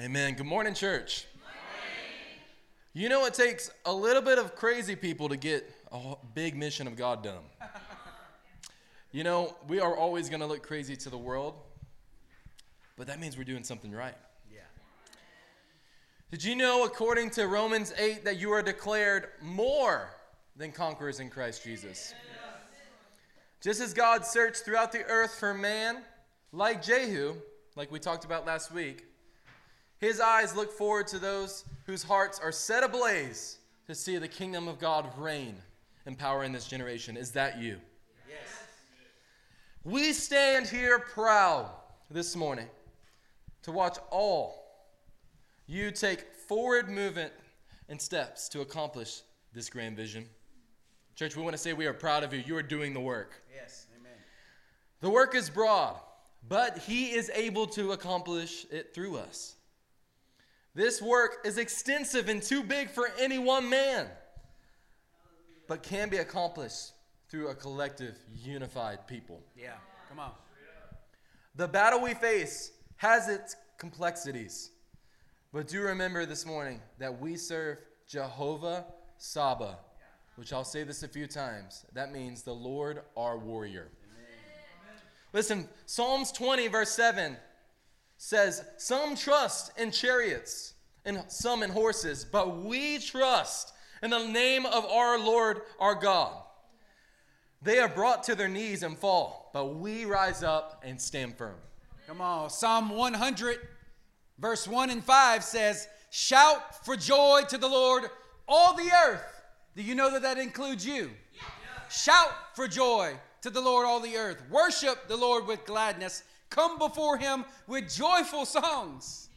Amen. Good morning, church. You know, it takes a little bit of crazy people to get a big mission of God done. You know, we are always going to look crazy to the world, but that means we're doing something right. Yeah. Did you know, according to Romans 8, that you are declared more than conquerors in Christ Jesus? Just as God searched throughout the earth for man, like Jehu, like we talked about last week, his eyes look forward to those whose hearts are set ablaze to see the kingdom of God reign and power in this generation. Is that you? Yes. We stand here proud this morning to watch all you take forward movement and steps to accomplish this grand vision. Church, we want to say we are proud of you. You are doing the work. Yes. Amen. The work is broad, but He is able to accomplish it through us. This work is extensive and too big for any one man, but can be accomplished through a collective, unified people. Yeah. Come on. The battle we face has its complexities, but do remember this morning that we serve Jehovah Saba, which I'll say this a few times. That means the Lord our warrior. Listen, Psalms 20, verse 7 says, Some trust in chariots and some in horses, but we trust in the name of our Lord our God. They are brought to their knees and fall, but we rise up and stand firm. Come on. Psalm 100, verse 1 and 5 says, Shout for joy to the Lord, all the earth. Do you know that that includes you? Yeah. Shout for joy to the Lord, all the earth. Worship the Lord with gladness. Come before him with joyful songs.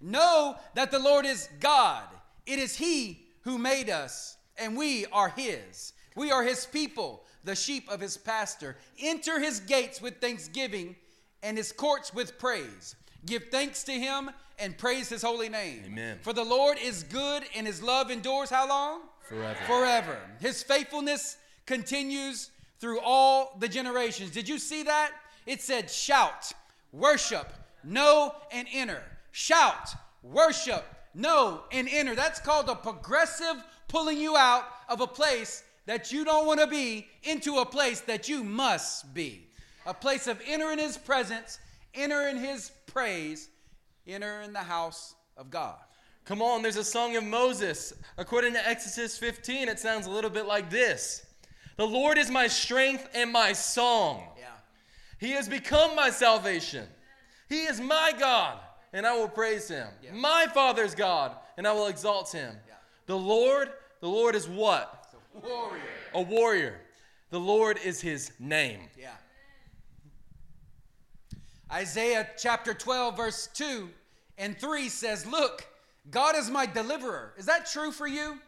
Know that the Lord is God. It is he who made us, and we are his. We are his people, the sheep of his pasture. Enter his gates with thanksgiving and his courts with praise. Give thanks to him and praise his holy name. Amen. For the Lord is good and his love endures how long? Forever. Forever. His faithfulness continues through all the generations. Did you see that? It said, shout, worship, know, and enter. Shout, worship, know, and enter. That's called a progressive pulling you out of a place that you don't want to be into a place that you must be. A place of enter in his presence, enter in his praise, enter in the house of God. Come on, there's a song of Moses. According to Exodus 15, it sounds a little bit like this The Lord is my strength and my song. He has become my salvation. He is my God, and I will praise him. Yeah. My Father's God, and I will exalt him. Yeah. The Lord, the Lord is what? Warrior. A warrior. The Lord is his name. Yeah. Isaiah chapter 12, verse 2 and 3 says, Look, God is my deliverer. Is that true for you?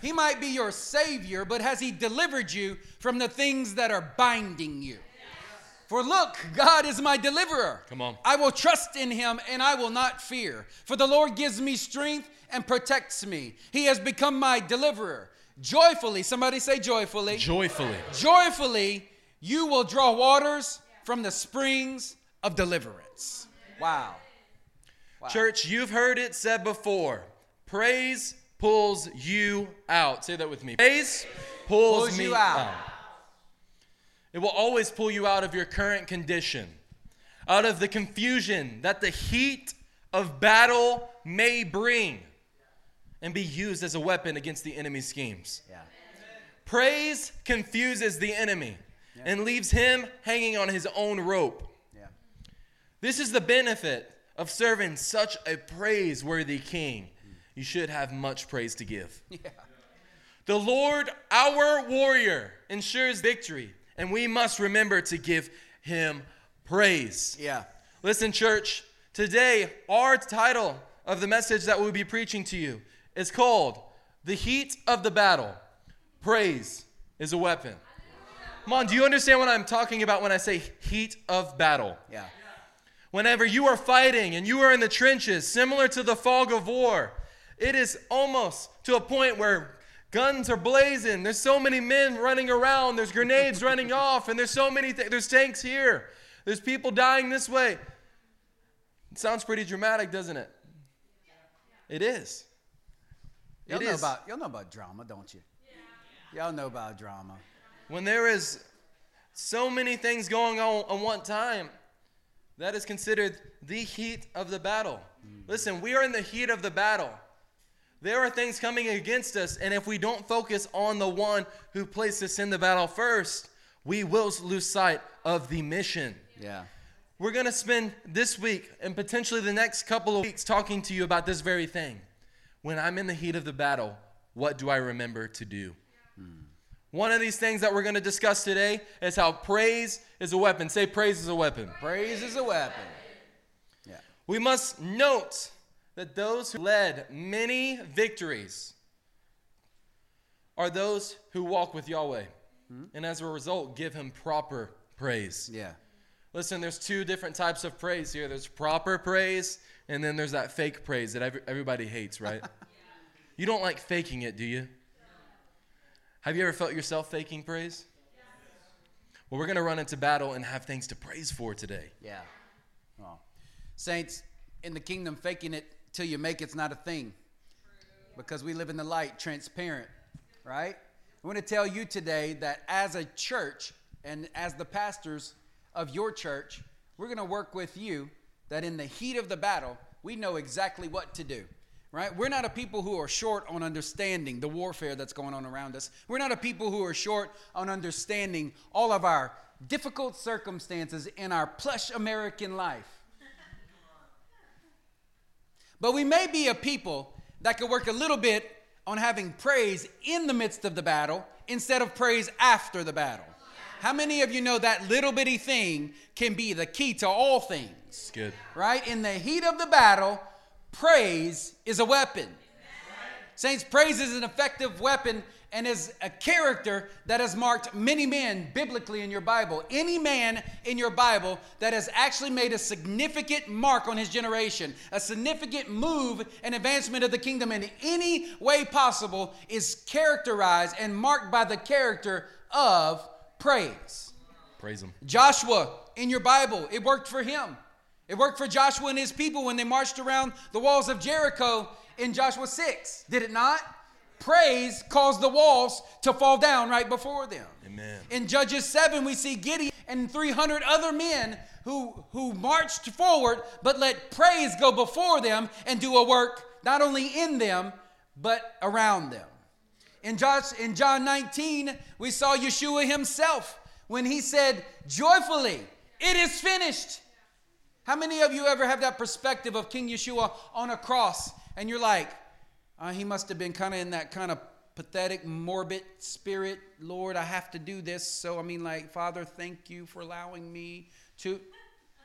He might be your savior, but has he delivered you from the things that are binding you? For look, God is my deliverer. Come on. I will trust in him and I will not fear. For the Lord gives me strength and protects me. He has become my deliverer. Joyfully, somebody say joyfully. Joyfully. Joyfully, you will draw waters from the springs of deliverance. Wow. Wow. Church, you've heard it said before praise pulls you out. Say that with me. Praise pulls, Pulls me you out. out. It will always pull you out of your current condition, out of the confusion that the heat of battle may bring, and be used as a weapon against the enemy's schemes. Yeah. Praise confuses the enemy and leaves him hanging on his own rope. Yeah. This is the benefit of serving such a praiseworthy king. You should have much praise to give. Yeah. The Lord, our warrior, ensures victory, and we must remember to give him praise. Yeah. Listen, church, today our title of the message that we'll be preaching to you is called The Heat of the Battle. Praise is a weapon. Come on, do you understand what I'm talking about when I say heat of battle? Yeah. Whenever you are fighting and you are in the trenches, similar to the fog of war, it is almost to a point where guns are blazing. There's so many men running around. There's grenades running off, and there's so many. Th- there's tanks here. There's people dying this way. It sounds pretty dramatic, doesn't it? It is. Y'all It know about y'all know about drama, don't you? Yeah. Y'all know about drama. When there is so many things going on at one time, that is considered the heat of the battle. Mm. Listen, we are in the heat of the battle. There are things coming against us, and if we don't focus on the one who placed us in the battle first, we will lose sight of the mission. Yeah. We're going to spend this week and potentially the next couple of weeks talking to you about this very thing. When I'm in the heat of the battle, what do I remember to do? Hmm. One of these things that we're going to discuss today is how praise is a weapon. Say, praise is a weapon. Praise is a weapon. Yeah. We must note that those who led many victories are those who walk with Yahweh. Hmm? And as a result, give him proper praise. Yeah. Listen, there's two different types of praise here. There's proper praise, and then there's that fake praise that every, everybody hates, right? You don't like faking it, do you? Have you ever felt yourself faking praise? Well, we're going to run into battle and have things to praise for today. Yeah. Well, saints, in the kingdom, faking it till you make it's not a thing. Because we live in the light, transparent, right? I want to tell you today that as a church and as the pastors of your church, we're going to work with you that in the heat of the battle, we know exactly what to do. Right? We're not a people who are short on understanding the warfare that's going on around us. We're not a people who are short on understanding all of our difficult circumstances in our plush American life. But we may be a people that could work a little bit on having praise in the midst of the battle instead of praise after the battle. How many of you know that little bitty thing can be the key to all things? It's good. Right? In the heat of the battle, praise is a weapon. Saints, praise is an effective weapon and is a character that has marked many men biblically in your Bible. Any man in your Bible that has actually made a significant mark on his generation, a significant move and advancement of the kingdom in any way possible, is characterized and marked by the character of praise. Praise him. Joshua in your Bible, it worked for him. It worked for Joshua and his people when they marched around the walls of Jericho in Joshua 6. Did it not? Praise caused the walls to fall down right before them. Amen. In Judges 7, we see Gideon and 300 other men who, who marched forward, but let praise go before them and do a work not only in them, but around them. In, Josh, in John 19, we saw Yeshua himself when he said, Joyfully, it is finished. How many of you ever have that perspective of King Yeshua on a cross and you're like, uh, he must have been kind of in that kind of pathetic, morbid spirit. Lord, I have to do this. So, I mean, like, Father, thank you for allowing me to.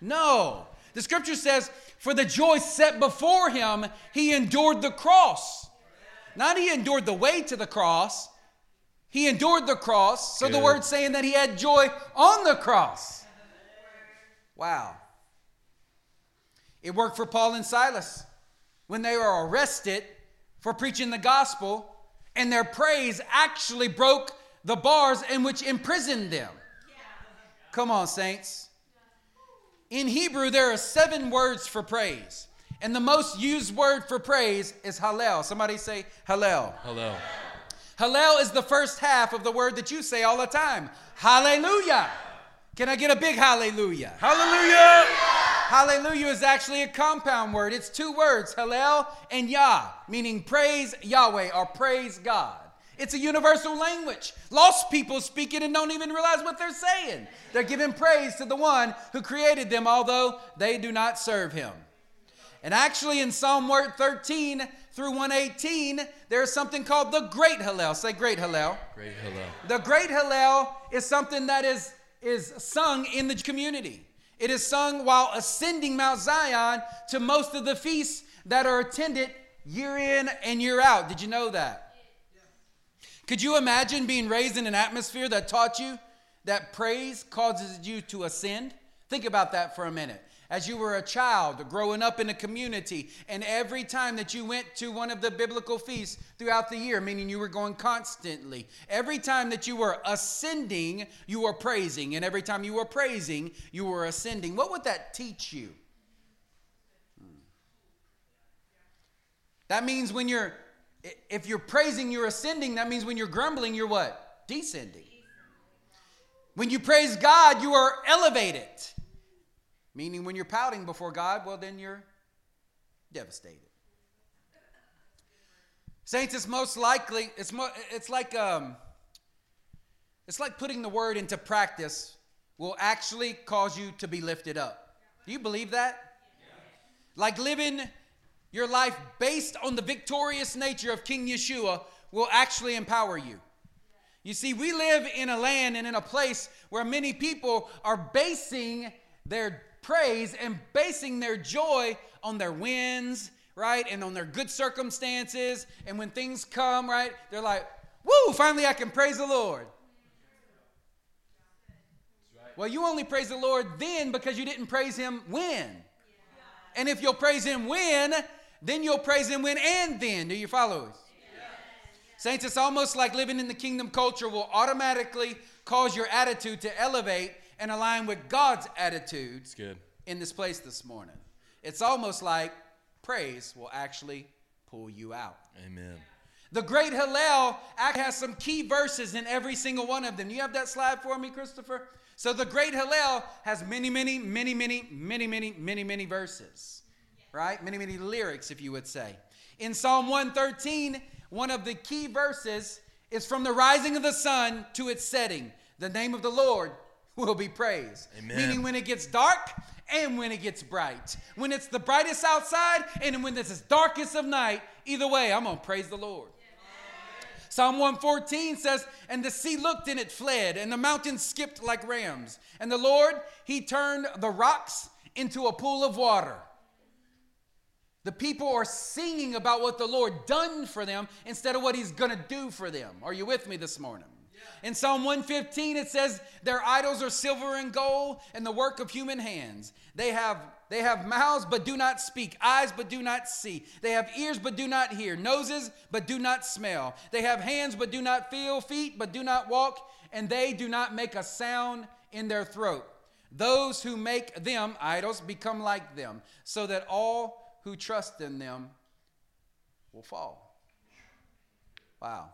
No. The scripture says, for the joy set before him, he endured the cross. Not he endured the way to the cross, he endured the cross. So the word saying that he had joy on the cross. Wow. It worked for Paul and Silas when they were arrested for preaching the gospel, and their praise actually broke the bars in which imprisoned them. Come on, saints. In Hebrew, there are seven words for praise, and the most used word for praise is hallel. Somebody say hallel. Hello. Hallel is the first half of the word that you say all the time. Hallelujah. Can I get a big hallelujah? Hallelujah. Hallelujah is actually a compound word. It's two words, Hallel and Yah, meaning praise Yahweh or praise God. It's a universal language. Lost people speak it and don't even realize what they're saying. They're giving praise to the one who created them, although they do not serve him. And actually, in Psalm 13 through 118, there's something called the Great Hallel. Say Great Hallel. Great hello. The Great Hallel is something that is, is sung in the community. It is sung while ascending Mount Zion to most of the feasts that are attended year in and year out. Did you know that? Could you imagine being raised in an atmosphere that taught you that praise causes you to ascend? Think about that for a minute. As you were a child growing up in a community, and every time that you went to one of the biblical feasts throughout the year, meaning you were going constantly, every time that you were ascending, you were praising, and every time you were praising, you were ascending. What would that teach you? That means when you're, if you're praising, you're ascending. That means when you're grumbling, you're what? Descending. When you praise God, you are elevated. Meaning when you're pouting before God, well, then you're devastated. Saints, it's most likely, it's, mo- it's like, um, it's like putting the word into practice will actually cause you to be lifted up. Do you believe that? Like living your life based on the victorious nature of King Yeshua will actually empower you. You see, we live in a land and in a place where many people are basing their praise and basing their joy on their wins, right? And on their good circumstances. And when things come, right, they're like, woo, finally I can praise the Lord. Well, you only praise the Lord then because you didn't praise Him when. And if you'll praise Him when, then you'll praise Him when and then. Do you follow us? Saints, it's almost like living in the kingdom culture will automatically cause your attitude to elevate and align with God's attitude good. in this place this morning. It's almost like praise will actually pull you out. Amen. The great Hallel has some key verses in every single one of them. You have that slide for me, Christopher? So the great Hallel has many, many, many, many, many, many, many, many verses, right? Many, many lyrics, if you would say. In Psalm 113, one of the key verses is from the rising of the sun to its setting. The name of the Lord will be praised. Amen. Meaning when it gets dark and when it gets bright. When it's the brightest outside and when it's the darkest of night. Either way, I'm going to praise the Lord. Psalm 114 says, And the sea looked and it fled, and the mountains skipped like rams. And the Lord, He turned the rocks into a pool of water. The people are singing about what the Lord done for them instead of what He's going to do for them. Are you with me this morning? In Psalm 115, it says, Their idols are silver and gold and the work of human hands. They have, they have mouths but do not speak, eyes but do not see. They have ears but do not hear, noses but do not smell. They have hands but do not feel, feet but do not walk, and they do not make a sound in their throat. Those who make them idols become like them, so that all who trust in them will fall. Wow.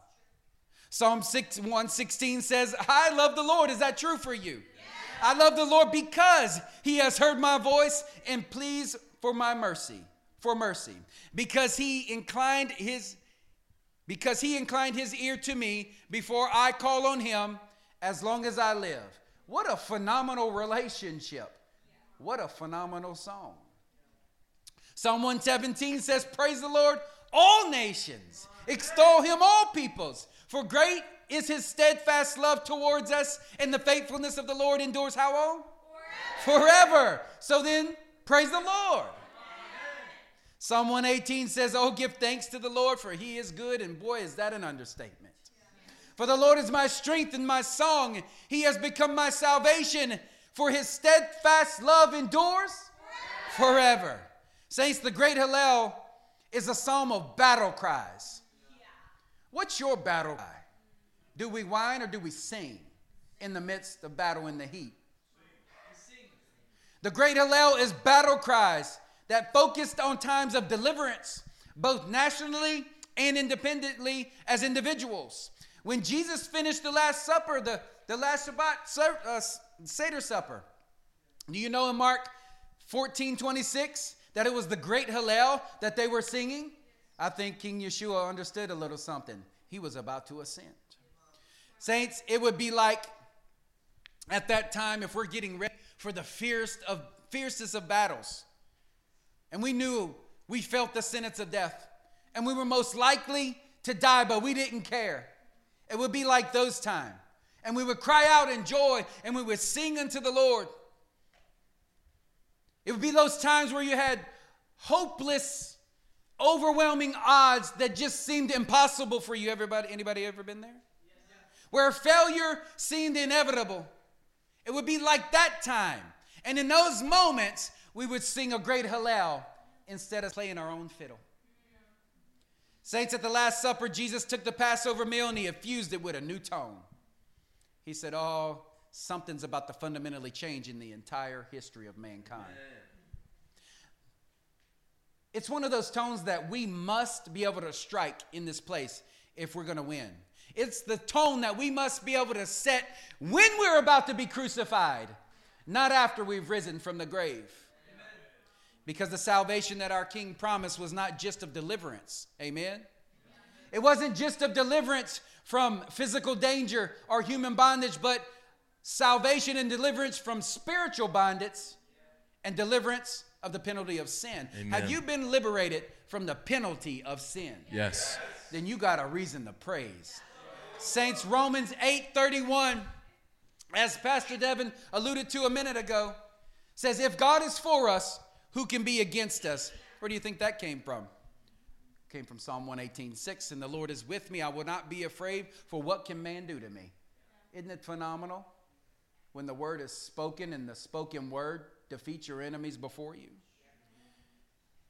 Psalm 6, 116 says, I love the Lord. Is that true for you? I love the Lord because he has heard my voice and pleads for my mercy, for mercy. Because he inclined his because he inclined his ear to me before I call on him as long as I live. What a phenomenal relationship. What a phenomenal song. Psalm 117 says, Praise the Lord, all nations, extol him, all peoples. For great is his steadfast love towards us, and the faithfulness of the Lord endures how long? Forever. Forever. So then, praise the Lord. Psalm 118 says, Oh, give thanks to the Lord, for he is good. And boy, is that an understatement. For the Lord is my strength and my song. He has become my salvation, for his steadfast love endures forever. forever. Saints, the great Hallel is a psalm of battle cries. What's your battle cry? Do we whine or do we sing in the midst of battle in the heat? The great Hallel is battle cries that focused on times of deliverance, both nationally and independently as individuals. When Jesus finished the Last Supper, the, the last Shabbat uh, Seder Supper, do you know in Mark 14 26 that it was the great Hallel that they were singing? I think King Yeshua understood a little something. He was about to ascend. Saints, it would be like at that time if we're getting ready for the fiercest of fiercest of battles. And we knew we felt the sentence of death. And we were most likely to die, but we didn't care. It would be like those times. And we would cry out in joy and we would sing unto the Lord. It would be those times where you had hopeless, overwhelming odds that just seemed impossible for you. Everybody, anybody ever been there? Where failure seemed inevitable. It would be like that time. And in those moments, we would sing a great Hallel instead of playing our own fiddle. Saints, at the Last Supper, Jesus took the Passover meal and he infused it with a new tone. He said, Oh, something's about to fundamentally change in the entire history of mankind. It's one of those tones that we must be able to strike in this place if we're going to win. It's the tone that we must be able to set when we're about to be crucified, not after we've risen from the grave. Because the salvation that our King promised was not just of deliverance. Amen. It wasn't just of deliverance from physical danger or human bondage, but salvation and deliverance from spiritual bondage and deliverance of the penalty of sin. Amen. Have you been liberated from the penalty of sin? Yes. Then you got a reason to praise. Saints, Romans 8:31, as Pastor Devin alluded to a minute ago, says, If God is for us, who can be against us? Where do you think that came from? Came from Psalm 118, 6. And the Lord is with me. I will not be afraid, for what can man do to me? Isn't it phenomenal? When the word is spoken and the spoken word defeats your enemies before you.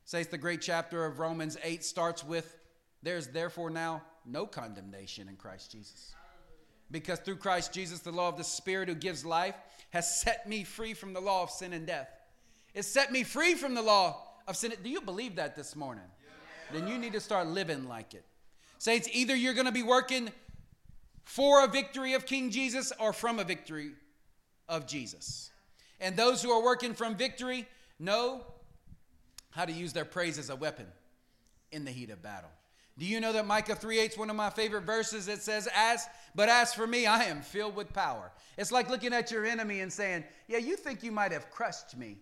Says the great chapter of Romans 8 starts with there's therefore now no condemnation in Christ Jesus. Because through Christ Jesus, the law of the Spirit who gives life has set me free from the law of sin and death. It set me free from the law of sin. Do you believe that this morning? Then you need to start living like it. Saints, either you're going to be working for a victory of King Jesus or from a victory of Jesus. And those who are working from victory know how to use their praise as a weapon in the heat of battle. Do you know that Micah 3 8 is one of my favorite verses? It says, As but as for me, I am filled with power. It's like looking at your enemy and saying, Yeah, you think you might have crushed me.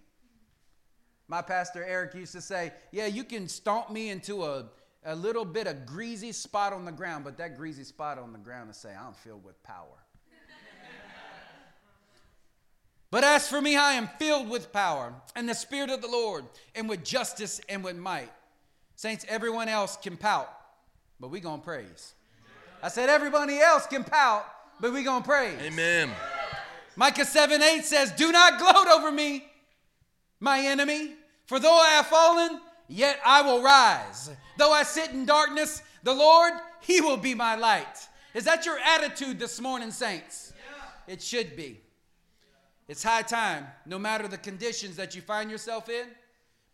My pastor Eric used to say, Yeah, you can stomp me into a, a little bit of greasy spot on the ground, but that greasy spot on the ground is say, I'm filled with power. But as for me, I am filled with power and the Spirit of the Lord, and with justice and with might. Saints, everyone else can pout, but we gonna praise. I said everybody else can pout, but we gonna praise. Amen. Micah 7 8 says, Do not gloat over me, my enemy, for though I have fallen, yet I will rise. Though I sit in darkness, the Lord, He will be my light. Is that your attitude this morning, saints? It should be. It's high time, no matter the conditions that you find yourself in.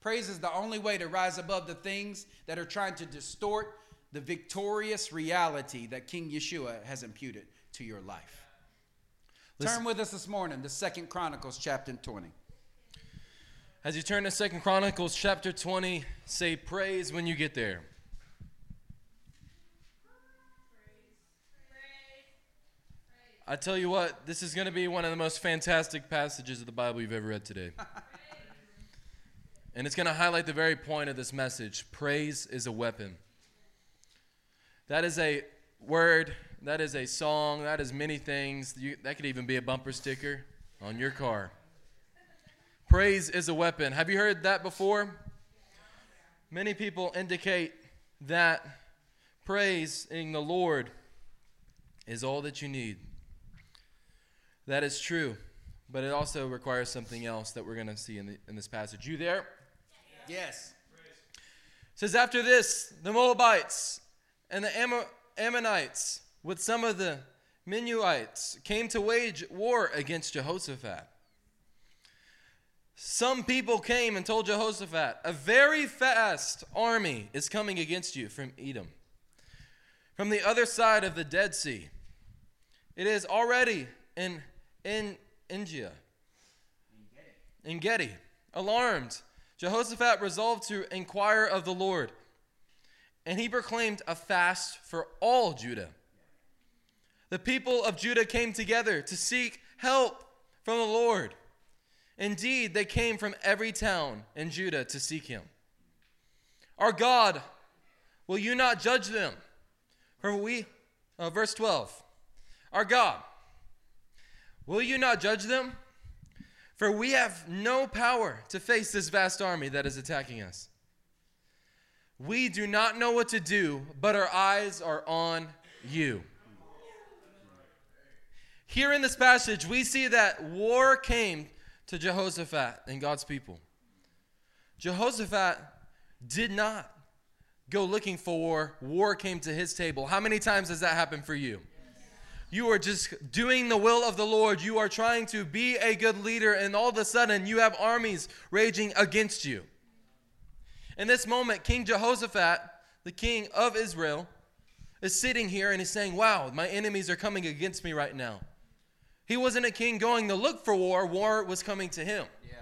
Praise is the only way to rise above the things that are trying to distort the victorious reality that King Yeshua has imputed to your life. Listen. Turn with us this morning to Second Chronicles chapter 20. As you turn to Second Chronicles chapter 20, say praise when you get there. I tell you what, this is going to be one of the most fantastic passages of the Bible you've ever read today. and it's going to highlight the very point of this message praise is a weapon. That is a word, that is a song, that is many things. You, that could even be a bumper sticker on your car. Praise is a weapon. Have you heard that before? Many people indicate that praising the Lord is all that you need. That is true, but it also requires something else that we're going to see in, the, in this passage. You there? Yes. It says, After this, the Moabites and the Am- Ammonites, with some of the Meunites, came to wage war against Jehoshaphat. Some people came and told Jehoshaphat, A very fast army is coming against you from Edom, from the other side of the Dead Sea. It is already in, in India, En Gedi. Alarmed, Jehoshaphat resolved to inquire of the Lord, and he proclaimed a fast for all Judah. The people of Judah came together to seek help from the Lord. Indeed, they came from every town in Judah to seek him. Our God, will you not judge them? For we, uh, verse 12, our God, will you not judge them? For we have no power to face this vast army that is attacking us. We do not know what to do, but our eyes are on you. Here in this passage, we see that war came to Jehoshaphat and God's people. Jehoshaphat did not go looking for war. War came to his table. How many times has that happened for you? You are just doing the will of the Lord. You are trying to be a good leader, and all of a sudden you have armies raging against you. In this moment, King Jehoshaphat, the king of Israel, is sitting here and he's saying, Wow, my enemies are coming against me right now. He wasn't a king going to look for war, war was coming to him. Yeah.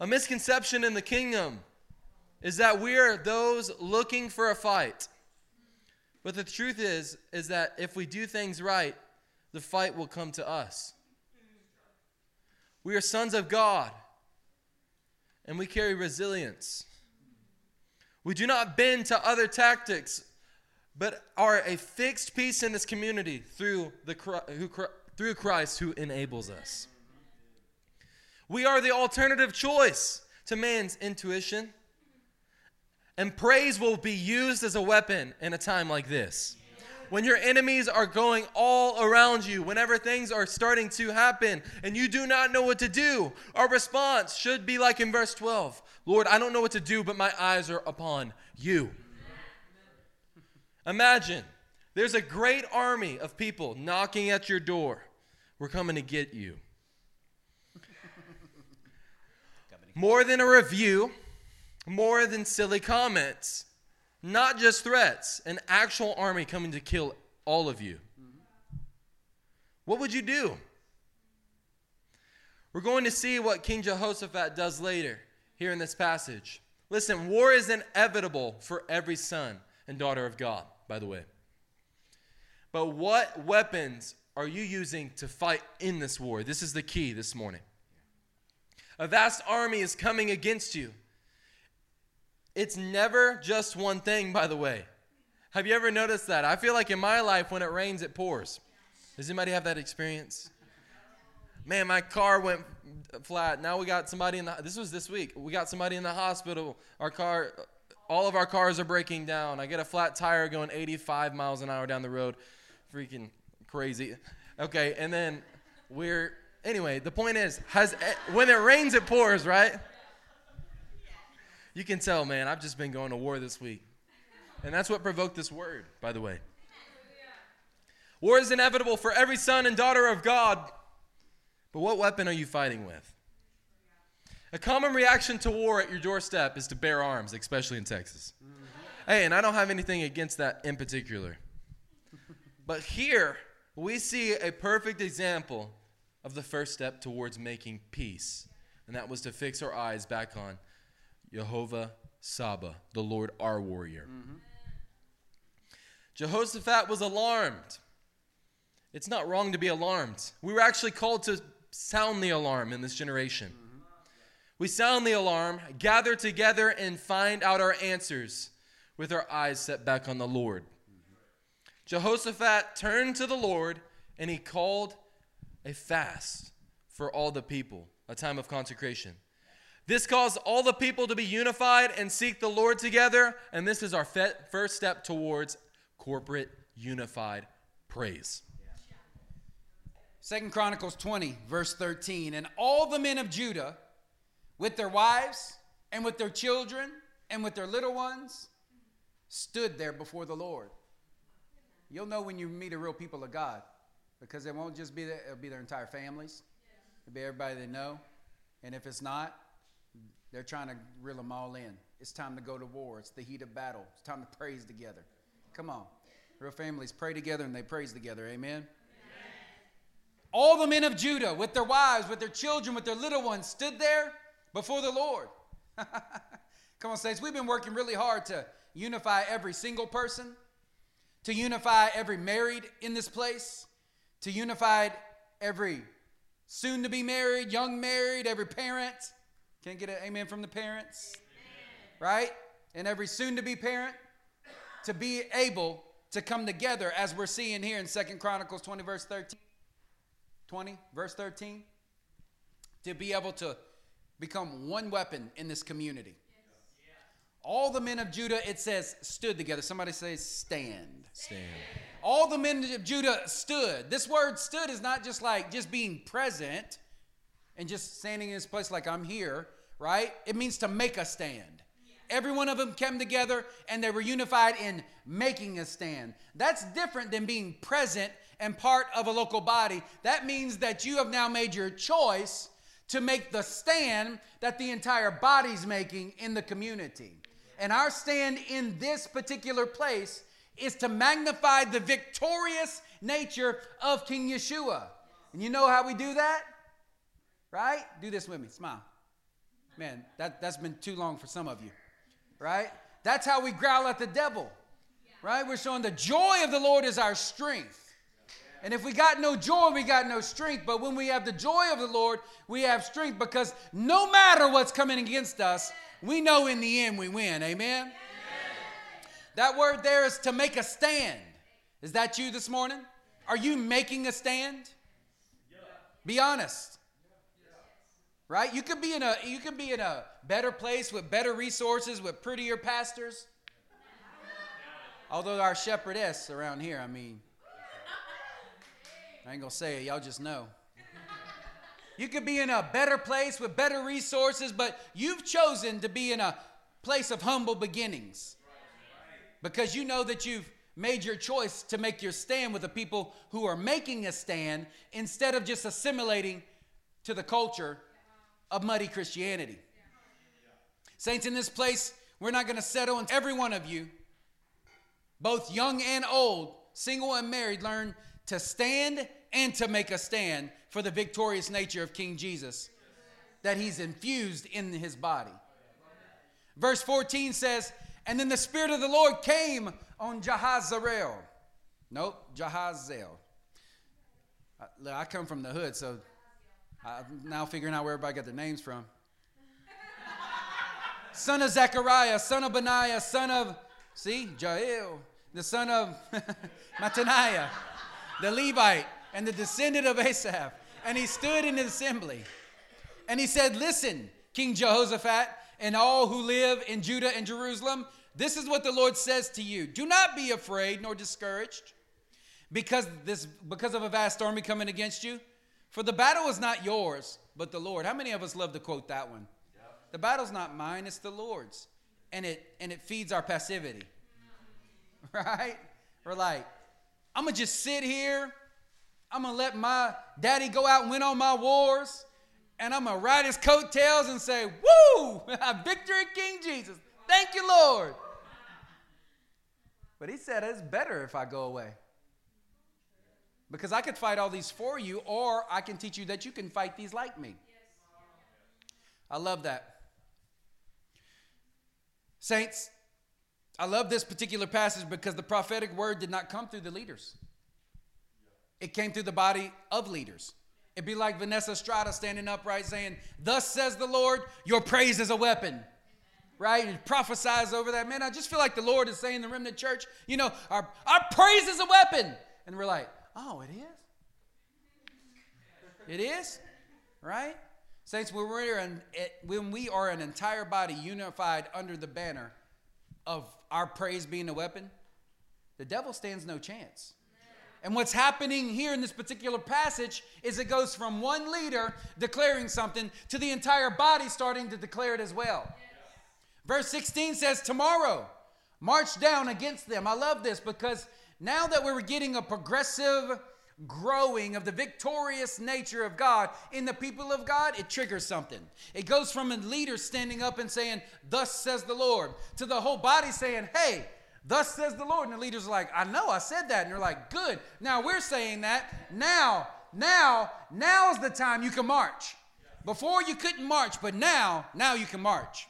A misconception in the kingdom is that we are those looking for a fight. But the truth is is that if we do things right, the fight will come to us. We are sons of God and we carry resilience. We do not bend to other tactics, but are a fixed piece in this community through, the, who, through Christ who enables us. We are the alternative choice to man's intuition. And praise will be used as a weapon in a time like this when your enemies are going all around you, whenever things are starting to happen and you do not know what to do, our response should be like in verse 12 Lord, I don't know what to do, but my eyes are upon you. Imagine there's a great army of people knocking at your door. We're coming to get you. More than a review, more than silly comments not just threats, an actual army coming to kill all of you. What would you do? We're going to see what King Jehoshaphat does later here in this passage. Listen, war is inevitable for every son and daughter of God, by the way. But what weapons are you using to fight in this war? This is the key this morning. A vast army is coming against you. It's never just one thing, by the way. Have you ever noticed that? I feel like in my life, when it rains, it pours. Does anybody have that experience? Man, my car went flat. Now we got somebody in the. This was this week. We got somebody in the hospital. Our car, all of our cars are breaking down. I get a flat tire going 85 miles an hour down the road. Freaking crazy. Okay, and then we're. Anyway, the point is, has when it rains, it pours, right? You can tell, man, I've just been going to war this week. And that's what provoked this word, by the way. War is inevitable for every son and daughter of God. But what weapon are you fighting with? A common reaction to war at your doorstep is to bear arms, especially in Texas. Hey, and I don't have anything against that in particular. But here, we see a perfect example of the first step towards making peace, and that was to fix our eyes back on Jehovah Saba, the Lord our warrior. Mm-hmm. Jehoshaphat was alarmed. It's not wrong to be alarmed. We were actually called to sound the alarm in this generation. Mm-hmm. We sound the alarm, gather together, and find out our answers with our eyes set back on the Lord. Mm-hmm. Jehoshaphat turned to the Lord and he called a fast for all the people, a time of consecration. This caused all the people to be unified and seek the Lord together, and this is our first step towards corporate unified praise. Second Chronicles 20, verse 13. And all the men of Judah, with their wives and with their children and with their little ones, stood there before the Lord. You'll know when you meet a real people of God because it won't just be that, it'll be their entire families, it'll be everybody they know. And if it's not, they're trying to reel them all in. It's time to go to war. It's the heat of battle. It's time to praise together. Come on. Real families pray together and they praise together. Amen? Amen. All the men of Judah, with their wives, with their children, with their little ones, stood there before the Lord. Come on, saints. We've been working really hard to unify every single person, to unify every married in this place, to unify every soon to be married, young married, every parent can not get an amen from the parents? Amen. Right? And every soon to be parent to be able to come together as we're seeing here in Second Chronicles 20, verse 13. 20, verse 13. To be able to become one weapon in this community. All the men of Judah, it says, stood together. Somebody say, stand. Stand. All the men of Judah stood. This word stood is not just like just being present and just standing in his place like I'm here, right? It means to make a stand. Every one of them came together and they were unified in making a stand. That's different than being present and part of a local body. That means that you have now made your choice to make the stand that the entire body's making in the community. And our stand in this particular place is to magnify the victorious nature of King Yeshua. And you know how we do that? Right? Do this with me. Smile. Man, that, that's been too long for some of you. Right? That's how we growl at the devil. Right? We're showing the joy of the Lord is our strength. And if we got no joy, we got no strength. But when we have the joy of the Lord, we have strength because no matter what's coming against us, we know in the end we win. Amen? Amen. That word there is to make a stand. Is that you this morning? Are you making a stand? Be honest. Right? You could be in a you could be in a better place with better resources with prettier pastors. Although our shepherdess around here, I mean, I ain't gonna say it, y'all just know. You could be in a better place with better resources, but you've chosen to be in a place of humble beginnings because you know that you've made your choice to make your stand with the people who are making a stand instead of just assimilating to the culture of muddy Christianity. Saints, in this place, we're not going to settle until every one of you, both young and old, single and married, learn to stand and to make a stand for the victorious nature of King Jesus that he's infused in his body. Verse 14 says, And then the Spirit of the Lord came on Jahaziel. Nope, Jahaziel. I come from the hood, so I'm now figuring out where everybody got their names from. son of Zechariah, son of Benaiah, son of, see, Jael, the son of Mattaniah the Levite, and the descendant of Asaph. And he stood in the assembly. And he said, Listen, King Jehoshaphat, and all who live in Judah and Jerusalem, this is what the Lord says to you. Do not be afraid nor discouraged because, this, because of a vast army coming against you. For the battle is not yours, but the Lord. How many of us love to quote that one? The battle's not mine, it's the Lord's. And it and it feeds our passivity. Right? We're like, I'm going to just sit here. I'm going to let my daddy go out and win all my wars. And I'm to ride his coattails and say, Woo! Victory, King Jesus. Thank you, Lord. But he said, It's better if I go away. Because I could fight all these for you, or I can teach you that you can fight these like me. I love that. Saints, I love this particular passage because the prophetic word did not come through the leaders. It came through the body of leaders. It'd be like Vanessa Strata standing upright saying, Thus says the Lord, your praise is a weapon. Right? And prophesies over that. Man, I just feel like the Lord is saying the remnant church, you know, our, our praise is a weapon. And we're like, oh, it is? It is? Right? Saints, when, we're when we are an entire body unified under the banner of our praise being a weapon, the devil stands no chance. And what's happening here in this particular passage is it goes from one leader declaring something to the entire body starting to declare it as well. Yes. Verse 16 says, Tomorrow, march down against them. I love this because now that we're getting a progressive growing of the victorious nature of God in the people of God, it triggers something. It goes from a leader standing up and saying, Thus says the Lord, to the whole body saying, Hey, thus says the Lord. And the leader's like, I know, I said that. And you're like, Good. Now we're saying that. Now, now, now is the time you can march. Before you couldn't march, but now, now you can march.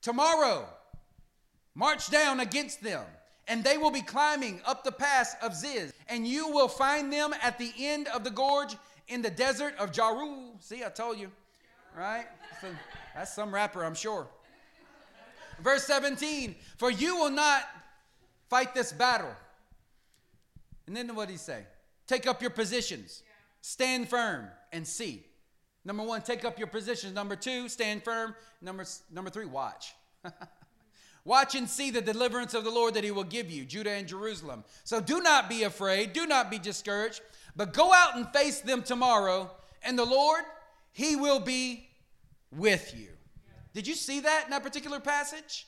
Tomorrow, march down against them and they will be climbing up the pass of Ziz, and you will find them at the end of the gorge in the desert of Jeruel. See, I told you, right? So that's some rapper, I'm sure. Verse 17, for you will not fight this battle. And then what did he say? Take up your positions, stand firm, and see. Number one, take up your positions. Number two, stand firm. Number, number three, watch. Watch and see the deliverance of the Lord that he will give you, Judah and Jerusalem. So do not be afraid, do not be discouraged, but go out and face them tomorrow, and the Lord, he will be with you. Did you see that in that particular passage?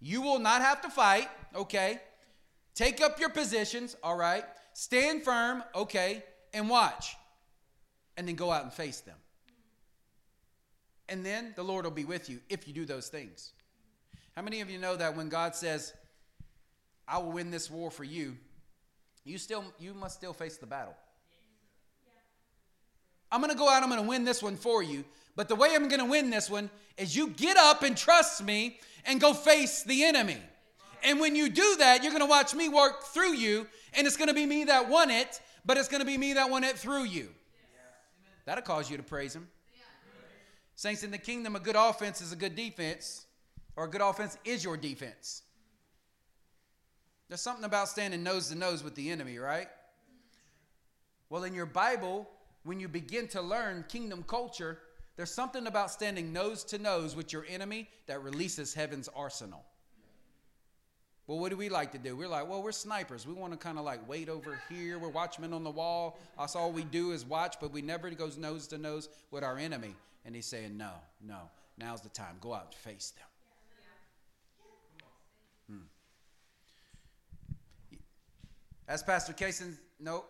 You will not have to fight, okay? Take up your positions, all right? Stand firm, okay? And watch. and then go out and face them. And then the Lord will be with you if you do those things. How many of you know that when God says, I will win this war for you, you still you must still face the battle. I'm going to go out, I'm going to win this one for you. But the way I'm going to win this one is you get up and trust me and go face the enemy. And when you do that, you're going to watch me work through you, and it's going to be me that won it, but it's going to be me that won it through you. That'll cause you to praise him. Saints, in the kingdom, a good offense is a good defense, or a good offense is your defense. There's something about standing nose to nose with the enemy, right? Well, in your Bible, when you begin to learn kingdom culture, there's something about standing nose to nose with your enemy that releases heaven's arsenal. Well, what do we like to do? We're like, well, we're snipers. We want to kind of like wait over here. We're watchmen on the wall. That's all we do is watch, but we never goes nose to nose with our enemy. And he's saying, no, no, now's the time. Go out and face them. As Pastor Kaysen, no,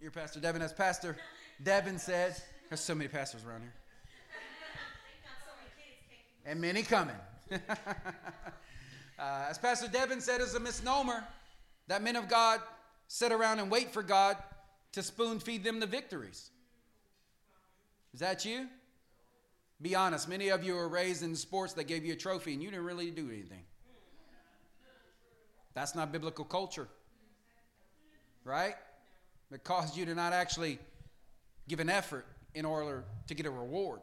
you're Pastor Devin. As Pastor Devin said, there's so many pastors around here. And many coming. Uh, as Pastor Devin said, it's a misnomer that men of God sit around and wait for God to spoon feed them the victories. Is that you? Be honest. Many of you were raised in sports that gave you a trophy and you didn't really do anything. That's not biblical culture. Right? It causes you to not actually give an effort in order to get a reward.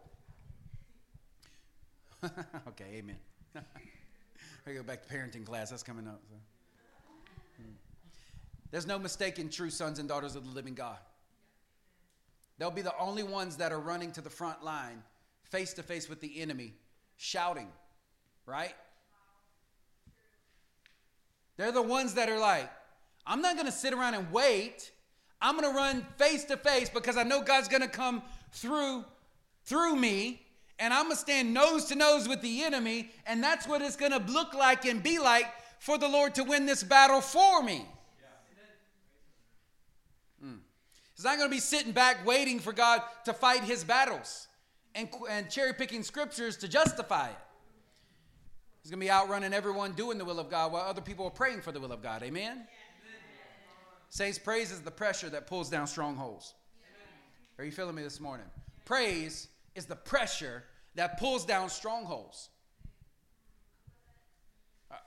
okay, amen. I go back to parenting class. That's coming up. So. Hmm. There's no mistaking true sons and daughters of the living God. They'll be the only ones that are running to the front line, face to face with the enemy, shouting, right? They're the ones that are like, I'm not going to sit around and wait. I'm going to run face to face because I know God's going to come through through me and I'm going to stand nose to nose with the enemy, and that's what it's going to look like and be like for the Lord to win this battle for me. Hmm. He's not going to be sitting back waiting for God to fight his battles and, and cherry picking scriptures to justify it. He's going to be outrunning everyone doing the will of God while other people are praying for the will of God. Amen? Amen. Saints, praise is the pressure that pulls down strongholds. Are you feeling me this morning? Praise is the pressure that pulls down strongholds. Uh,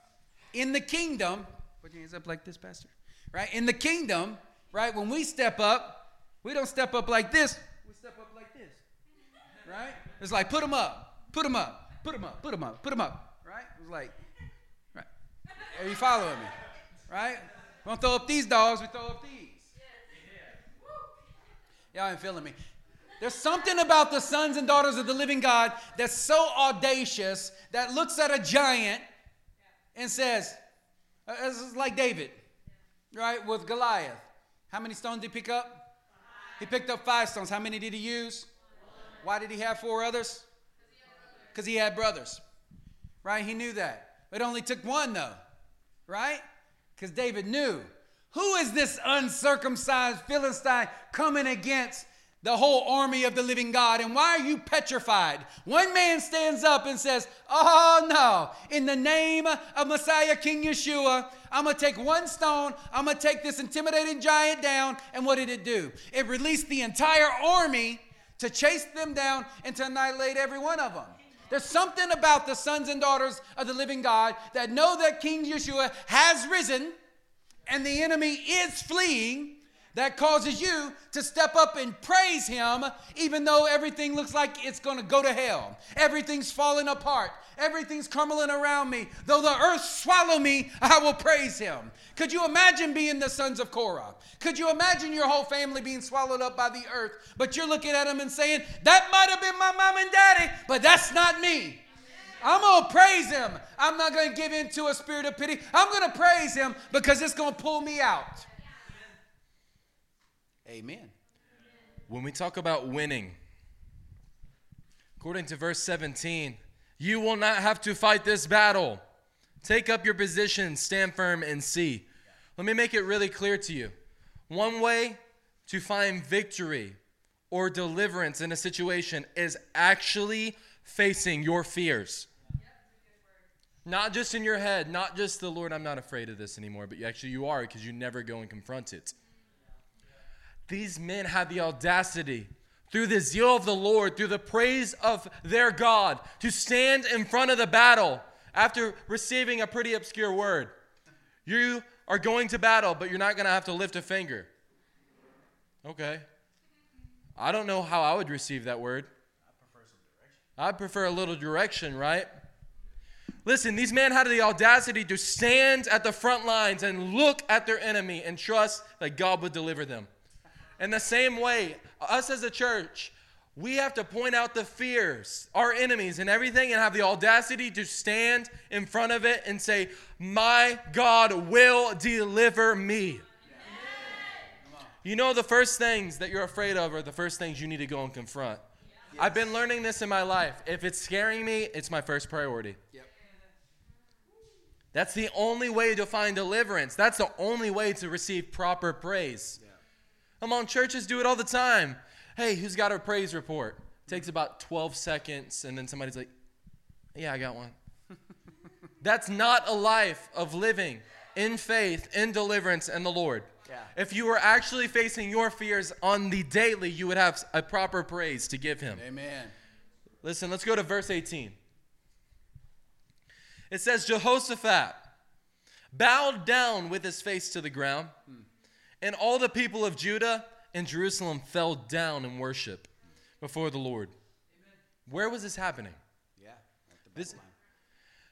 in the kingdom, put your hands up like this, Pastor. Right? In the kingdom, right, when we step up, we don't step up like this, we step up like this. Right? It's like put them up, put them up, put them up, put them up, put them up. Right? It's like, right. Are you following me? Right? We don't throw up these dogs, we throw up these. Y'all ain't feeling me. There's something about the sons and daughters of the living God that's so audacious that looks at a giant and says, uh, it's like David, right, with Goliath. How many stones did he pick up? He picked up five stones. How many did he use? Why did he have four others? Because he had brothers, right? He knew that. It only took one, though, right? Because David knew who is this uncircumcised Philistine coming against the whole army of the living God. And why are you petrified? One man stands up and says, Oh no, in the name of Messiah King Yeshua, I'm gonna take one stone, I'm gonna take this intimidating giant down. And what did it do? It released the entire army to chase them down and to annihilate every one of them. There's something about the sons and daughters of the living God that know that King Yeshua has risen and the enemy is fleeing that causes you to step up and praise Him, even though everything looks like it's going to go to hell. Everything's falling apart. Everything's crumbling around me. Though the earth swallow me, I will praise Him. Could you imagine being the sons of Korah? Could you imagine your whole family being swallowed up by the earth? But you're looking at them and saying, That might have been my mom and daddy, but that's not me. I'm going to praise him. I'm not going to give in to a spirit of pity. I'm going to praise him because it's going to pull me out. Amen. When we talk about winning, according to verse 17, you will not have to fight this battle. Take up your position, stand firm, and see. Let me make it really clear to you. One way to find victory or deliverance in a situation is actually facing your fears. Not just in your head, not just the Lord, I'm not afraid of this anymore, but you actually you are because you never go and confront it. These men had the audacity through the zeal of the Lord, through the praise of their God, to stand in front of the battle after receiving a pretty obscure word. You are going to battle, but you're not going to have to lift a finger. Okay. I don't know how I would receive that word. I prefer a little direction, right? Listen, these men had the audacity to stand at the front lines and look at their enemy and trust that God would deliver them. In the same way, us as a church, we have to point out the fears, our enemies, and everything, and have the audacity to stand in front of it and say, My God will deliver me. You know, the first things that you're afraid of are the first things you need to go and confront. I've been learning this in my life. If it's scaring me, it's my first priority. Yep. That's the only way to find deliverance. That's the only way to receive proper praise. Come on, churches do it all the time. Hey, who's got a praise report? Takes about 12 seconds, and then somebody's like, Yeah, I got one. That's not a life of living in faith, in deliverance, and the Lord. Yeah. If you were actually facing your fears on the daily, you would have a proper praise to give Him. Amen. Listen, let's go to verse 18. It says, Jehoshaphat bowed down with his face to the ground, hmm. And all the people of Judah and Jerusalem fell down in worship before the Lord. Where was this happening? Yeah. At the This-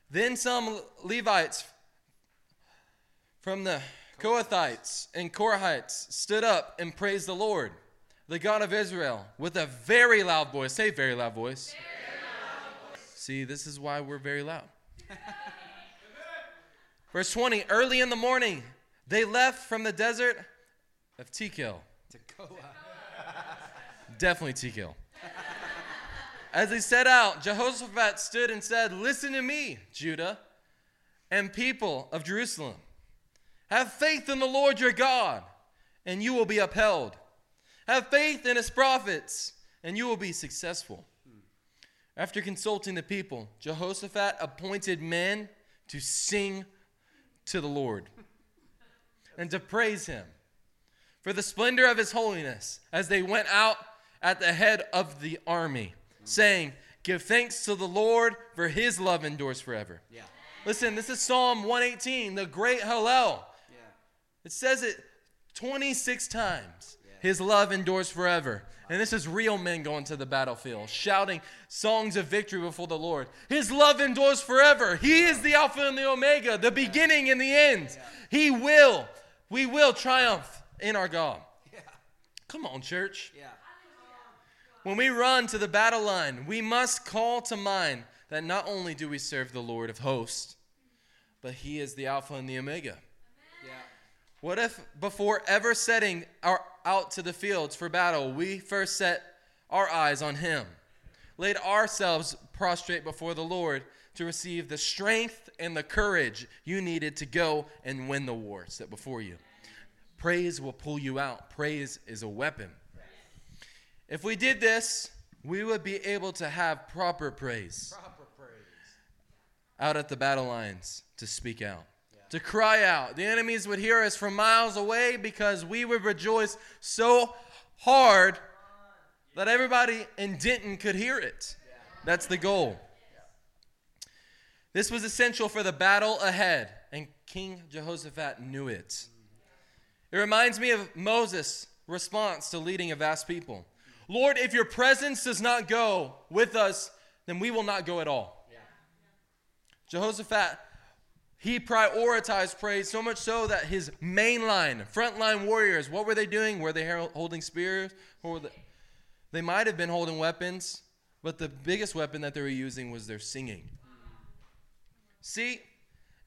Then some Levites from the Kohathites and Korahites stood up and praised the Lord, the God of Israel, with a very loud voice. Say very loud voice. See, this is why we're very loud. Verse 20 Early in the morning, they left from the desert of Tekel. Tekoa. Definitely Tekel. As they set out, Jehoshaphat stood and said, Listen to me, Judah and people of Jerusalem. Have faith in the Lord your God, and you will be upheld. Have faith in his prophets, and you will be successful. After consulting the people, Jehoshaphat appointed men to sing to the Lord and to praise him for the splendor of his holiness as they went out at the head of the army, saying, Give thanks to the Lord, for his love endures forever. Yeah. Listen, this is Psalm 118, the great Hallel. Yeah. It says it 26 times. Yeah. His love endures forever. And this is real men going to the battlefield, shouting songs of victory before the Lord. His love endures forever. He is the Alpha and the Omega, the beginning and the end. He will, we will triumph in our God. Yeah. Come on, church. Yeah. When we run to the battle line, we must call to mind that not only do we serve the Lord of hosts, but He is the Alpha and the Omega. Yeah. What if before ever setting our, out to the fields for battle, we first set our eyes on Him, laid ourselves prostrate before the Lord to receive the strength and the courage you needed to go and win the war set before you? Praise will pull you out. Praise is a weapon. If we did this, we would be able to have proper praise Proper praise. out at the battle lines to speak out, to cry out. The enemies would hear us from miles away because we would rejoice so hard that everybody in Denton could hear it. That's the goal. This was essential for the battle ahead, and King Jehoshaphat knew it. It reminds me of Moses' response to leading a vast people. Lord, if your presence does not go with us, then we will not go at all. Yeah. Jehoshaphat, he prioritized praise so much so that his main line, frontline warriors, what were they doing? Were they holding spears? Or they might have been holding weapons, but the biggest weapon that they were using was their singing. See,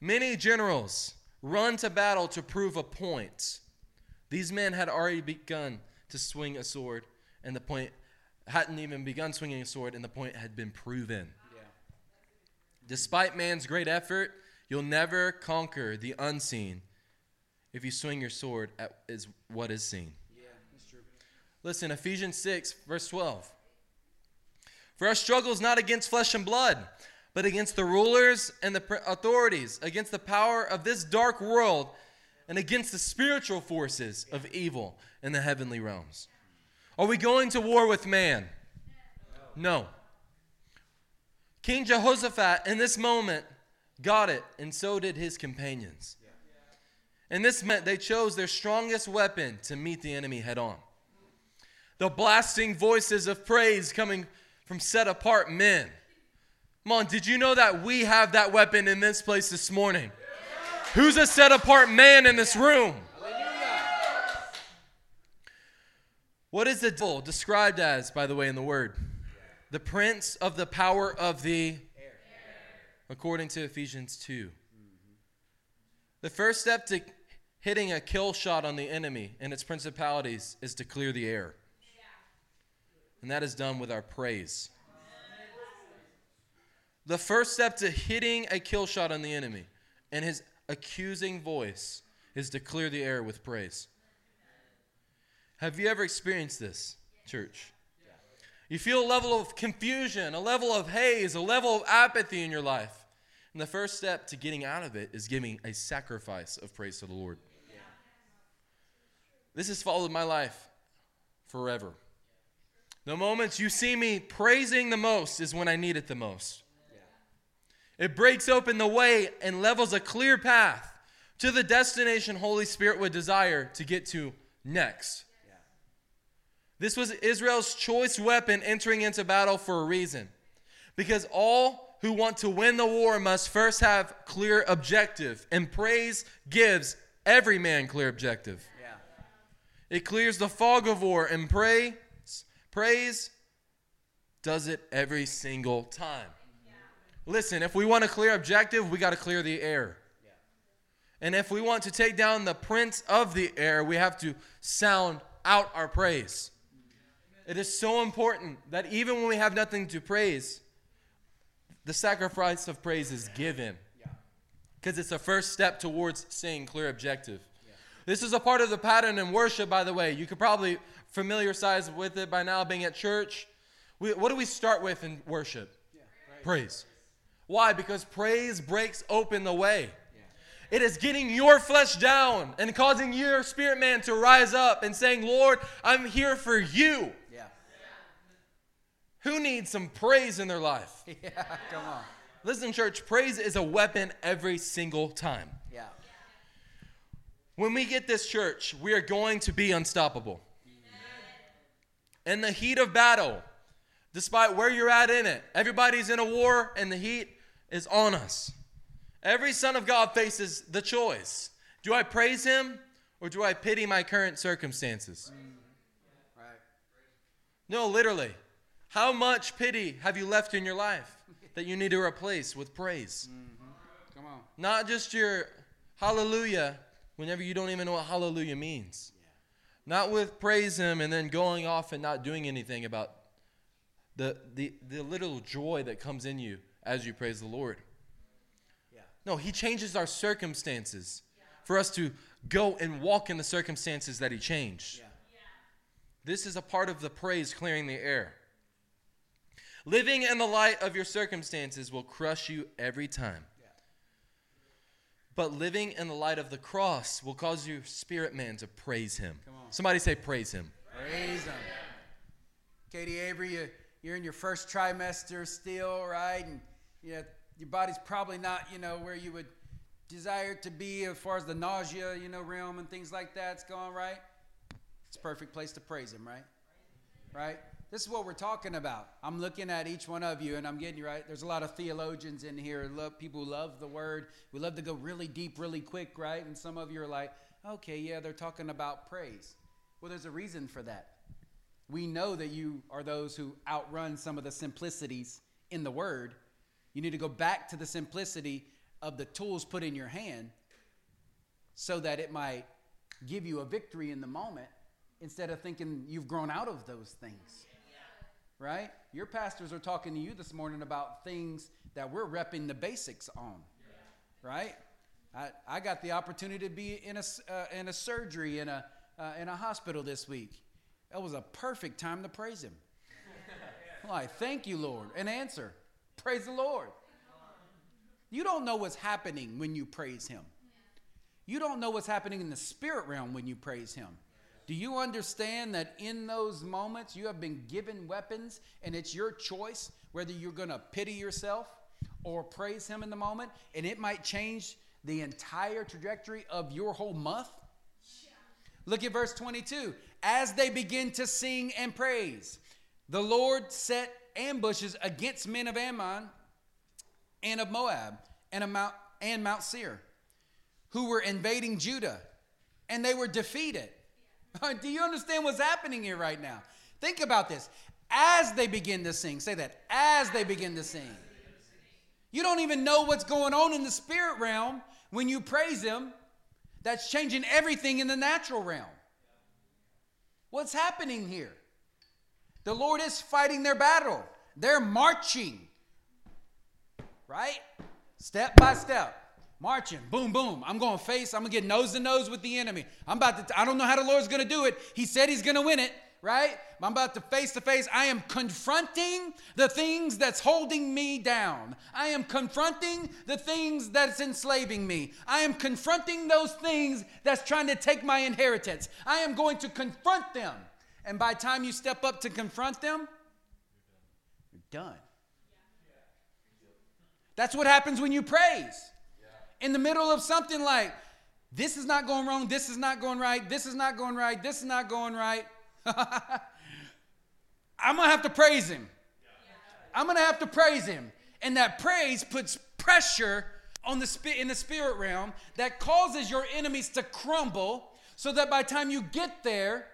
many generals run to battle to prove a point. These men had already begun to swing a sword, and the point hadn't even begun swinging a sword, and the point had been proven. Yeah. Despite man's great effort, you'll never conquer the unseen if you swing your sword at is what is seen. Yeah. That's true. Listen, Ephesians 6, verse 12. For our struggle is not against flesh and blood, but against the rulers and the authorities, against the power of this dark world, and against the spiritual forces of evil in the heavenly realms. Are we going to war with man? No. King Jehoshaphat, in this moment, got it, and so did his companions. And this meant they chose their strongest weapon to meet the enemy head on. The blasting voices of praise coming from set apart men. Come on, did you know that we have that weapon in this place this morning? Who's a set apart man in this room? What is the devil described as, by the way, in the word? The prince of the power of the air, according to Ephesians 2. Mm-hmm. The first step to hitting a kill shot on the enemy and its principalities is to clear the air. And that is done with our praise. The first step to hitting a kill shot on the enemy and his accusing voice is to clear the air with praise. Have you ever experienced this, church? You feel a level of confusion, a level of haze, a level of apathy in your life. And the first step to getting out of it is giving a sacrifice of praise to the Lord. This has followed my life forever. The moments you see me praising the most is when I need it the most. It breaks open the way and levels a clear path to the destination Holy Spirit would desire to get to next. This was Israel's choice weapon entering into battle for a reason. Because all who want to win the war must first have clear objective, and praise gives every man clear objective. Yeah. It clears the fog of war, and praise, praise does it every single time. Listen, if we want a clear objective, we got to clear the air. Yeah. And if we want to take down the prince of the air, we have to sound out our praise. It is so important that even when we have nothing to praise, the sacrifice of praise is given. Because it's the first step towards seeing clear objective. This is a part of the pattern in worship, by the way. You could probably familiarize with it by now being at church. We, what do we start with in worship? Yeah, praise. praise. Why? Because praise breaks open the way. It is getting your flesh down and causing your spirit man to rise up and saying, Lord, I'm here for you. Who needs some praise in their life? Yeah, come on. Listen, church, praise is a weapon every single time. Yeah. When we get this church, we are going to be unstoppable. In the heat of battle, despite where you're at in it, everybody's in a war and the heat is on us. Every son of God faces the choice do I praise him or do I pity my current circumstances? Right. No, literally. How much pity have you left in your life that you need to replace with praise? Mm-hmm. Come on. Not just your hallelujah whenever you don't even know what hallelujah means. Yeah. Not with praise Him and then going off and not doing anything about the, the, the little joy that comes in you as you praise the Lord. Yeah. No, He changes our circumstances yeah. for us to go and walk in the circumstances that He changed. This is a part of the praise clearing the air. Living in the light of your circumstances will crush you every time. But living in the light of the cross will cause your spirit man to praise him. Somebody say, Praise him. Praise him. Katie Avery, you, you're in your first trimester still, right? And know, your body's probably not, you know, where you would desire to be as far as the nausea, you know, realm and things like that's going, right? It's a perfect place to praise him, right? Right? This is what we're talking about. I'm looking at each one of you and I'm getting you right. There's a lot of theologians in here, love, people who love the word. We love to go really deep, really quick, right? And some of you are like, okay, yeah, they're talking about praise. Well, there's a reason for that. We know that you are those who outrun some of the simplicities in the word. You need to go back to the simplicity of the tools put in your hand so that it might give you a victory in the moment instead of thinking you've grown out of those things right? Your pastors are talking to you this morning about things that we're repping the basics on, right? I, I got the opportunity to be in a, uh, in a surgery in a, uh, in a hospital this week. That was a perfect time to praise Him. like, thank you, Lord. An answer. Praise the Lord. You don't know what's happening when you praise Him. You don't know what's happening in the spirit realm when you praise Him. Do you understand that in those moments you have been given weapons and it's your choice whether you're going to pity yourself or praise Him in the moment? And it might change the entire trajectory of your whole month? Look at verse 22. As they begin to sing and praise, the Lord set ambushes against men of Ammon and of Moab and of Mount and Mount Seir, who were invading Judah, and they were defeated. Do you understand what's happening here right now? Think about this. As they begin to sing, say that, as they begin to sing. You don't even know what's going on in the spirit realm when you praise Him. That's changing everything in the natural realm. What's happening here? The Lord is fighting their battle. They're marching, right? Step by step. Marching, boom, boom. I'm going to face, I'm going to get nose to nose with the enemy. I'm about to, I don't know how the Lord's going to do it. He said he's going to win it, right? I'm about to face to face. I am confronting the things that's holding me down. I am confronting the things that's enslaving me. I am confronting those things that's trying to take my inheritance. I am going to confront them. And by the time you step up to confront them, you're done. That's what happens when you praise. In the middle of something like, this is not going wrong, this is not going right, this is not going right, this is not going right. I'm going to have to praise him. I'm going to have to praise him. And that praise puts pressure on the in the spirit realm that causes your enemies to crumble so that by the time you get there,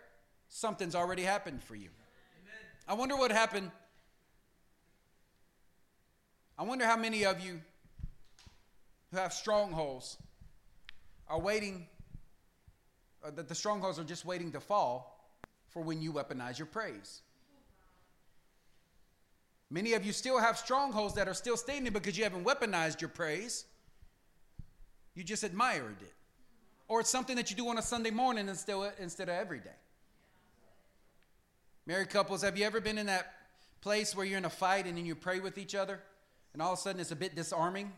something's already happened for you. Amen. I wonder what happened. I wonder how many of you who have strongholds are waiting, uh, that the strongholds are just waiting to fall for when you weaponize your praise. Many of you still have strongholds that are still standing because you haven't weaponized your praise. You just admired it. Or it's something that you do on a Sunday morning instead of, instead of every day. Married couples, have you ever been in that place where you're in a fight and then you pray with each other and all of a sudden it's a bit disarming?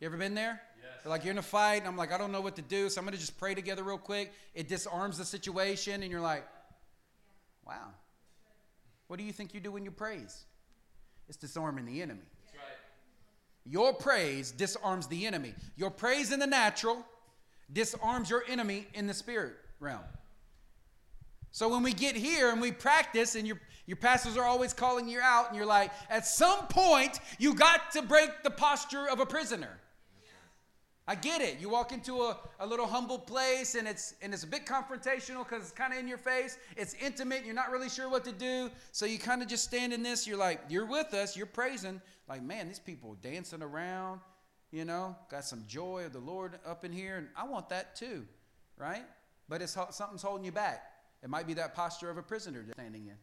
You ever been there? Yes. Like you're in a fight, and I'm like, I don't know what to do, so I'm gonna just pray together real quick. It disarms the situation, and you're like, wow. What do you think you do when you praise? It's disarming the enemy. Right. Your praise disarms the enemy. Your praise in the natural disarms your enemy in the spirit realm. So when we get here and we practice, and your, your pastors are always calling you out, and you're like, at some point, you got to break the posture of a prisoner. I get it. You walk into a, a little humble place and it's and it's a bit confrontational because it's kind of in your face. It's intimate. You're not really sure what to do. So you kind of just stand in this. You're like, you're with us. You're praising. Like, man, these people dancing around, you know, got some joy of the Lord up in here. And I want that too, right? But it's something's holding you back. It might be that posture of a prisoner standing in,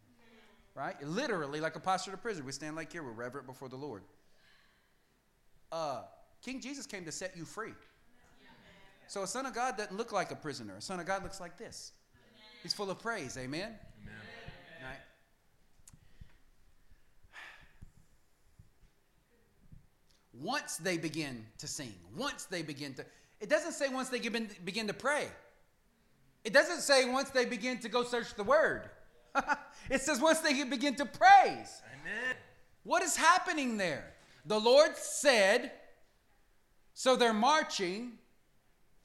right? Literally like a posture of a prisoner. We stand like here. We're reverent before the Lord. Uh, King Jesus came to set you free. So a son of God doesn't look like a prisoner. A son of God looks like this. He's full of praise. Amen. Amen. Right. Once they begin to sing, once they begin to, it doesn't say once they begin, begin to pray. It doesn't say once they begin to go search the word. it says once they begin to praise. Amen. What is happening there? The Lord said, so they're marching,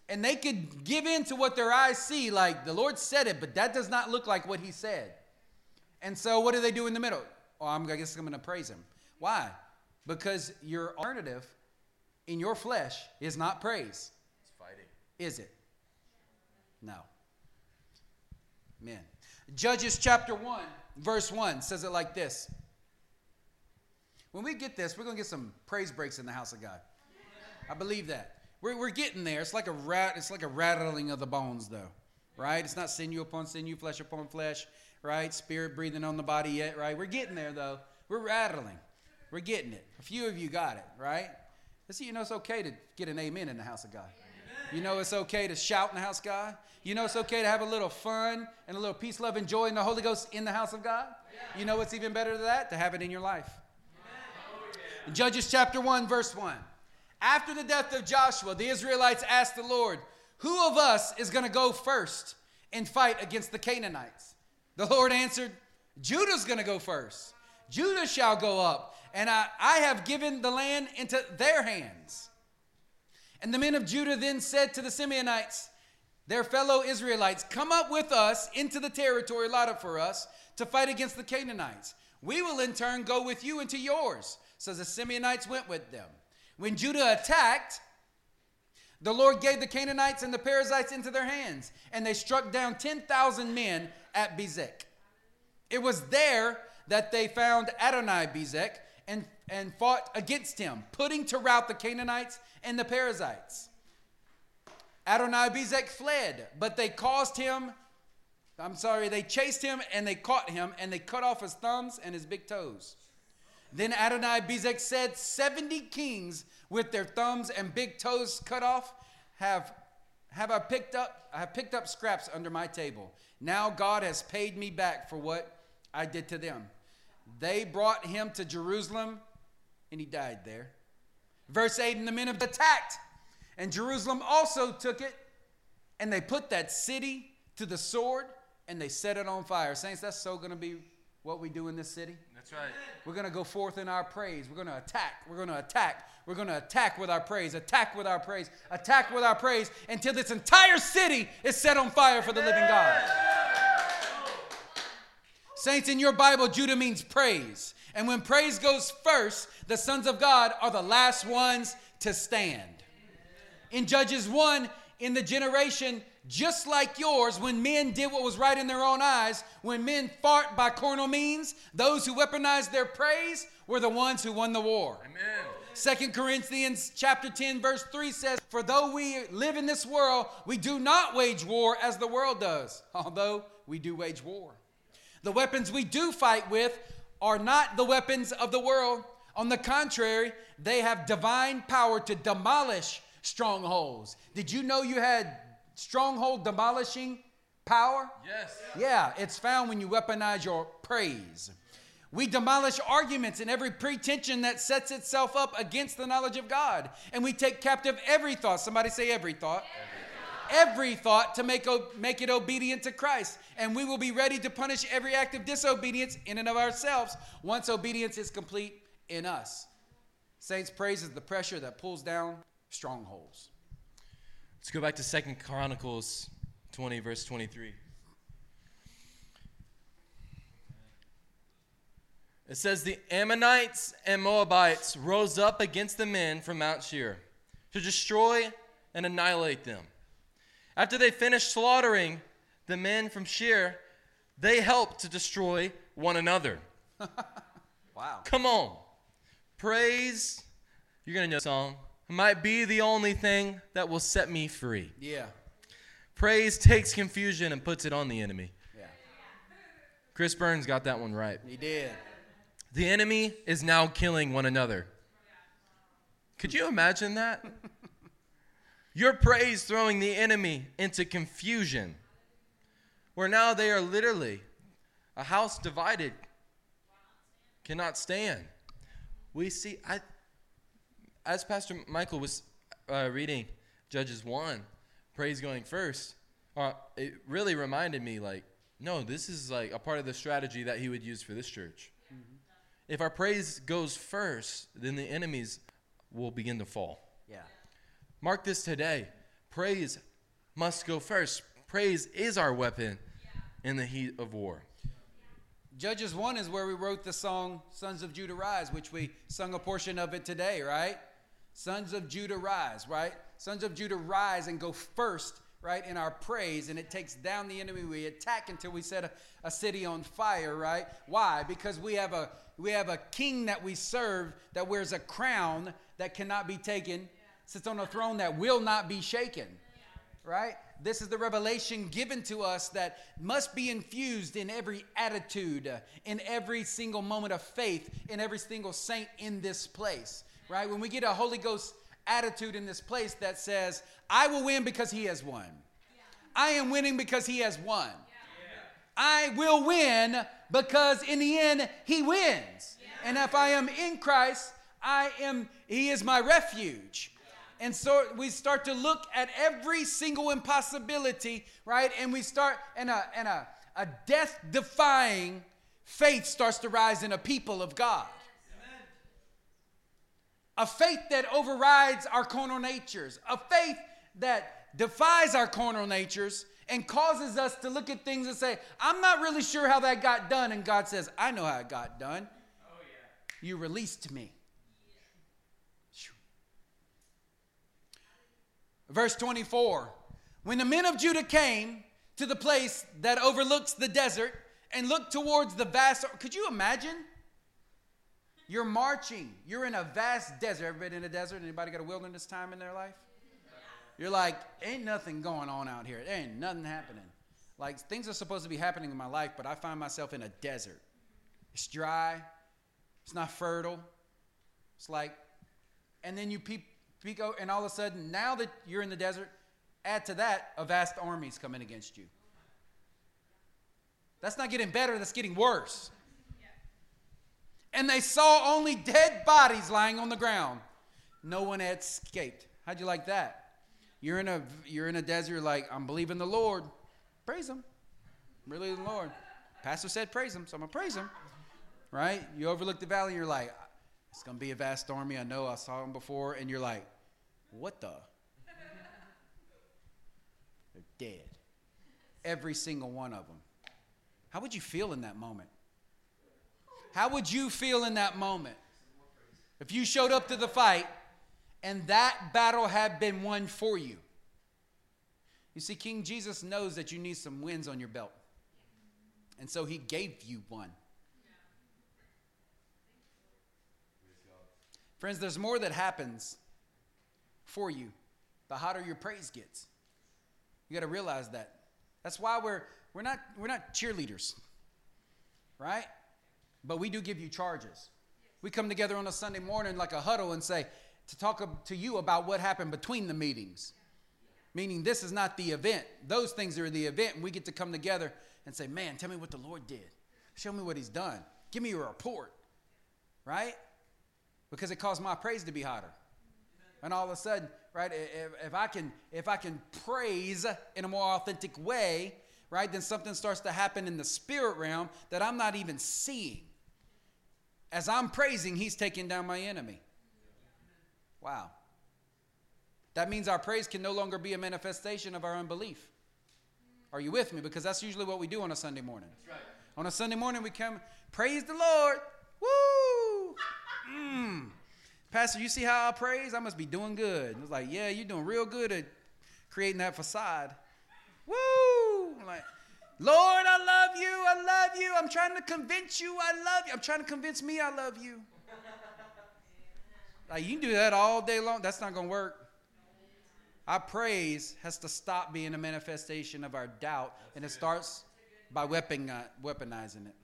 and they could give in to what their eyes see, like the Lord said it, but that does not look like what He said. And so, what do they do in the middle? Oh, I'm, I guess I'm going to praise Him. Why? Because your alternative in your flesh is not praise. It's fighting. Is it? No. Amen. Judges chapter 1, verse 1 says it like this. When we get this, we're going to get some praise breaks in the house of God. I believe that. We're, we're getting there. It's like a rat. It's like a rattling of the bones, though, right? It's not sinew upon sinew, flesh upon flesh, right? Spirit breathing on the body yet, right? We're getting there, though. We're rattling. We're getting it. A few of you got it, right? Let's see, you know it's okay to get an amen in the house of God. You know it's okay to shout in the house of God? You know it's okay to have a little fun and a little peace, love, and joy in the Holy Ghost in the house of God? You know what's even better than that? To have it in your life. Judges chapter 1, verse 1. After the death of Joshua, the Israelites asked the Lord, Who of us is going to go first and fight against the Canaanites? The Lord answered, Judah's going to go first. Judah shall go up, and I, I have given the land into their hands. And the men of Judah then said to the Simeonites, their fellow Israelites, Come up with us into the territory allotted for us to fight against the Canaanites. We will in turn go with you into yours. So the Simeonites went with them. When Judah attacked, the Lord gave the Canaanites and the Perizzites into their hands, and they struck down 10,000 men at Bezek. It was there that they found Adonai Bezek and, and fought against him, putting to rout the Canaanites and the Perizzites. Adonai Bezek fled, but they caused him, I'm sorry, they chased him and they caught him and they cut off his thumbs and his big toes. Then Adonai Bezek said, 70 kings with their thumbs and big toes cut off have, have I picked up, I have picked up scraps under my table. Now God has paid me back for what I did to them. They brought him to Jerusalem and he died there. Verse 8, and the men attacked, and Jerusalem also took it, and they put that city to the sword and they set it on fire. Saints, that's so going to be what we do in this city. That's right. We're going to go forth in our praise. We're going to attack. We're going to attack. We're going to attack with our praise, attack with our praise, attack with our praise until this entire city is set on fire for the living God. Saints, in your Bible, Judah means praise. And when praise goes first, the sons of God are the last ones to stand. In Judges 1, in the generation just like yours, when men did what was right in their own eyes, when men fought by carnal means, those who weaponized their praise were the ones who won the war. Amen. Second Corinthians chapter 10 verse 3 says, "For though we live in this world, we do not wage war as the world does, although we do wage war. The weapons we do fight with are not the weapons of the world. On the contrary, they have divine power to demolish strongholds. Did you know you had stronghold demolishing power? Yes. Yeah, it's found when you weaponize your praise. We demolish arguments and every pretension that sets itself up against the knowledge of God. And we take captive every thought. Somebody say every thought. Every thought, to make, make it obedient to Christ. And we will be ready to punish every act of disobedience in and of ourselves once obedience is complete in us. Saints, praise is the pressure that pulls down strongholds. Let's go back to Second Chronicles 20, verse 23. It says, The Ammonites and Moabites rose up against the men from Mount Seir to destroy and annihilate them. After they finished slaughtering the men from Seir, they helped to destroy one another. Wow. Come on. Praise, you're going to know the song, might be the only thing that will set me free. Yeah. Praise takes confusion and puts it on the enemy. Yeah. Chris Burns got that one right. He did. The enemy is now killing one another. Could you imagine that? Your praise throwing the enemy into confusion, where now they are literally a house divided, cannot stand. We see, I, as Pastor Michael was uh, reading Judges 1, praise going first, uh, it really reminded me like, no, this is like a part of the strategy that he would use for this church. If our praise goes first, then the enemies will begin to fall. Yeah. Mark this today. Praise must go first. Praise is our weapon in the heat of war. Judges 1 is where we wrote the song Sons of Judah Rise, which we sung a portion of it today, right? Sons of Judah Rise, right? Sons of Judah rise and go first, right, in our praise, and it takes down the enemy. We attack until we set a, a city on fire, right? Why? Because we have a we have a king that we serve that wears a crown that cannot be taken, sits on a throne that will not be shaken right? This is the revelation given to us that must be infused in every attitude, in every single moment of faith, in every single saint in this place, right? When we get a Holy Ghost attitude in this place that says, I will win because he has won. I am winning because he has won. I will win because in the end he wins. And if I am in Christ, I am he is my refuge. And so we start to look at every single impossibility, right? And we start and a and a, a death defying faith starts to rise in a people of God. A faith that overrides our carnal natures, a faith that defies our carnal natures and causes us to look at things and say, I'm not really sure how that got done. And God says, I know how it got done. Oh, yeah. You released me. Verse 24 When the men of Judah came to the place that overlooks the desert and looked towards the vast, could you imagine? You're marching. You're in a vast desert. Ever been in a desert? Anybody got a wilderness time in their life? You're like, ain't nothing going on out here. There ain't nothing happening. Like things are supposed to be happening in my life, but I find myself in a desert. It's dry. It's not fertile. It's like, and then you peep, peek out, and all of a sudden, now that you're in the desert, add to that a vast army's coming against you. That's not getting better, that's getting worse. And they saw only dead bodies lying on the ground. No one had escaped. How'd you like that? You're in a you're in a desert, like, I'm believing the Lord. Praise him. Really the Lord. Pastor said praise him, so I'm gonna praise him. Right? You overlook the valley, you're like, it's gonna be a vast army. I know I saw him before, and you're like, what the? They're dead. Every single one of them. How would you feel in that moment? How would you feel in that moment? If you showed up to the fight and that battle had been won for you. You see, King Jesus knows that you need some wins on your belt. And so he gave you one. Friends, there's more that happens for you the hotter your praise gets. You got to realize that. That's why we're, we're, not, we're not cheerleaders, right? But we do give you charges. We come together on a Sunday morning like a huddle and say, to talk to you about what happened between the meetings. Meaning, this is not the event. Those things are the event, and we get to come together and say, Man, tell me what the Lord did. Show me what He's done. Give me a report, right? Because it caused my praise to be hotter. And all of a sudden, right, if, if, I can if I can praise in a more authentic way, right, then something starts to happen in the spirit realm that I'm not even seeing. As I'm praising, he's taking down my enemy. Wow. That means our praise can no longer be a manifestation of our unbelief. Are you with me? Because that's usually what we do on a Sunday morning. Right. On a Sunday morning, we come, praise the Lord. Woo! Mm. Pastor, you see how I praise? I must be doing good. It's like, yeah, you're doing real good at creating that facade. Woo! I'm like, Lord, I love you. I love you. I'm trying to convince you I love you. I'm trying to convince me I love you. Like you can do that all day long. That's not going to work. Our praise has to stop being a manifestation of our doubt, and it starts by uh, weaponizing it.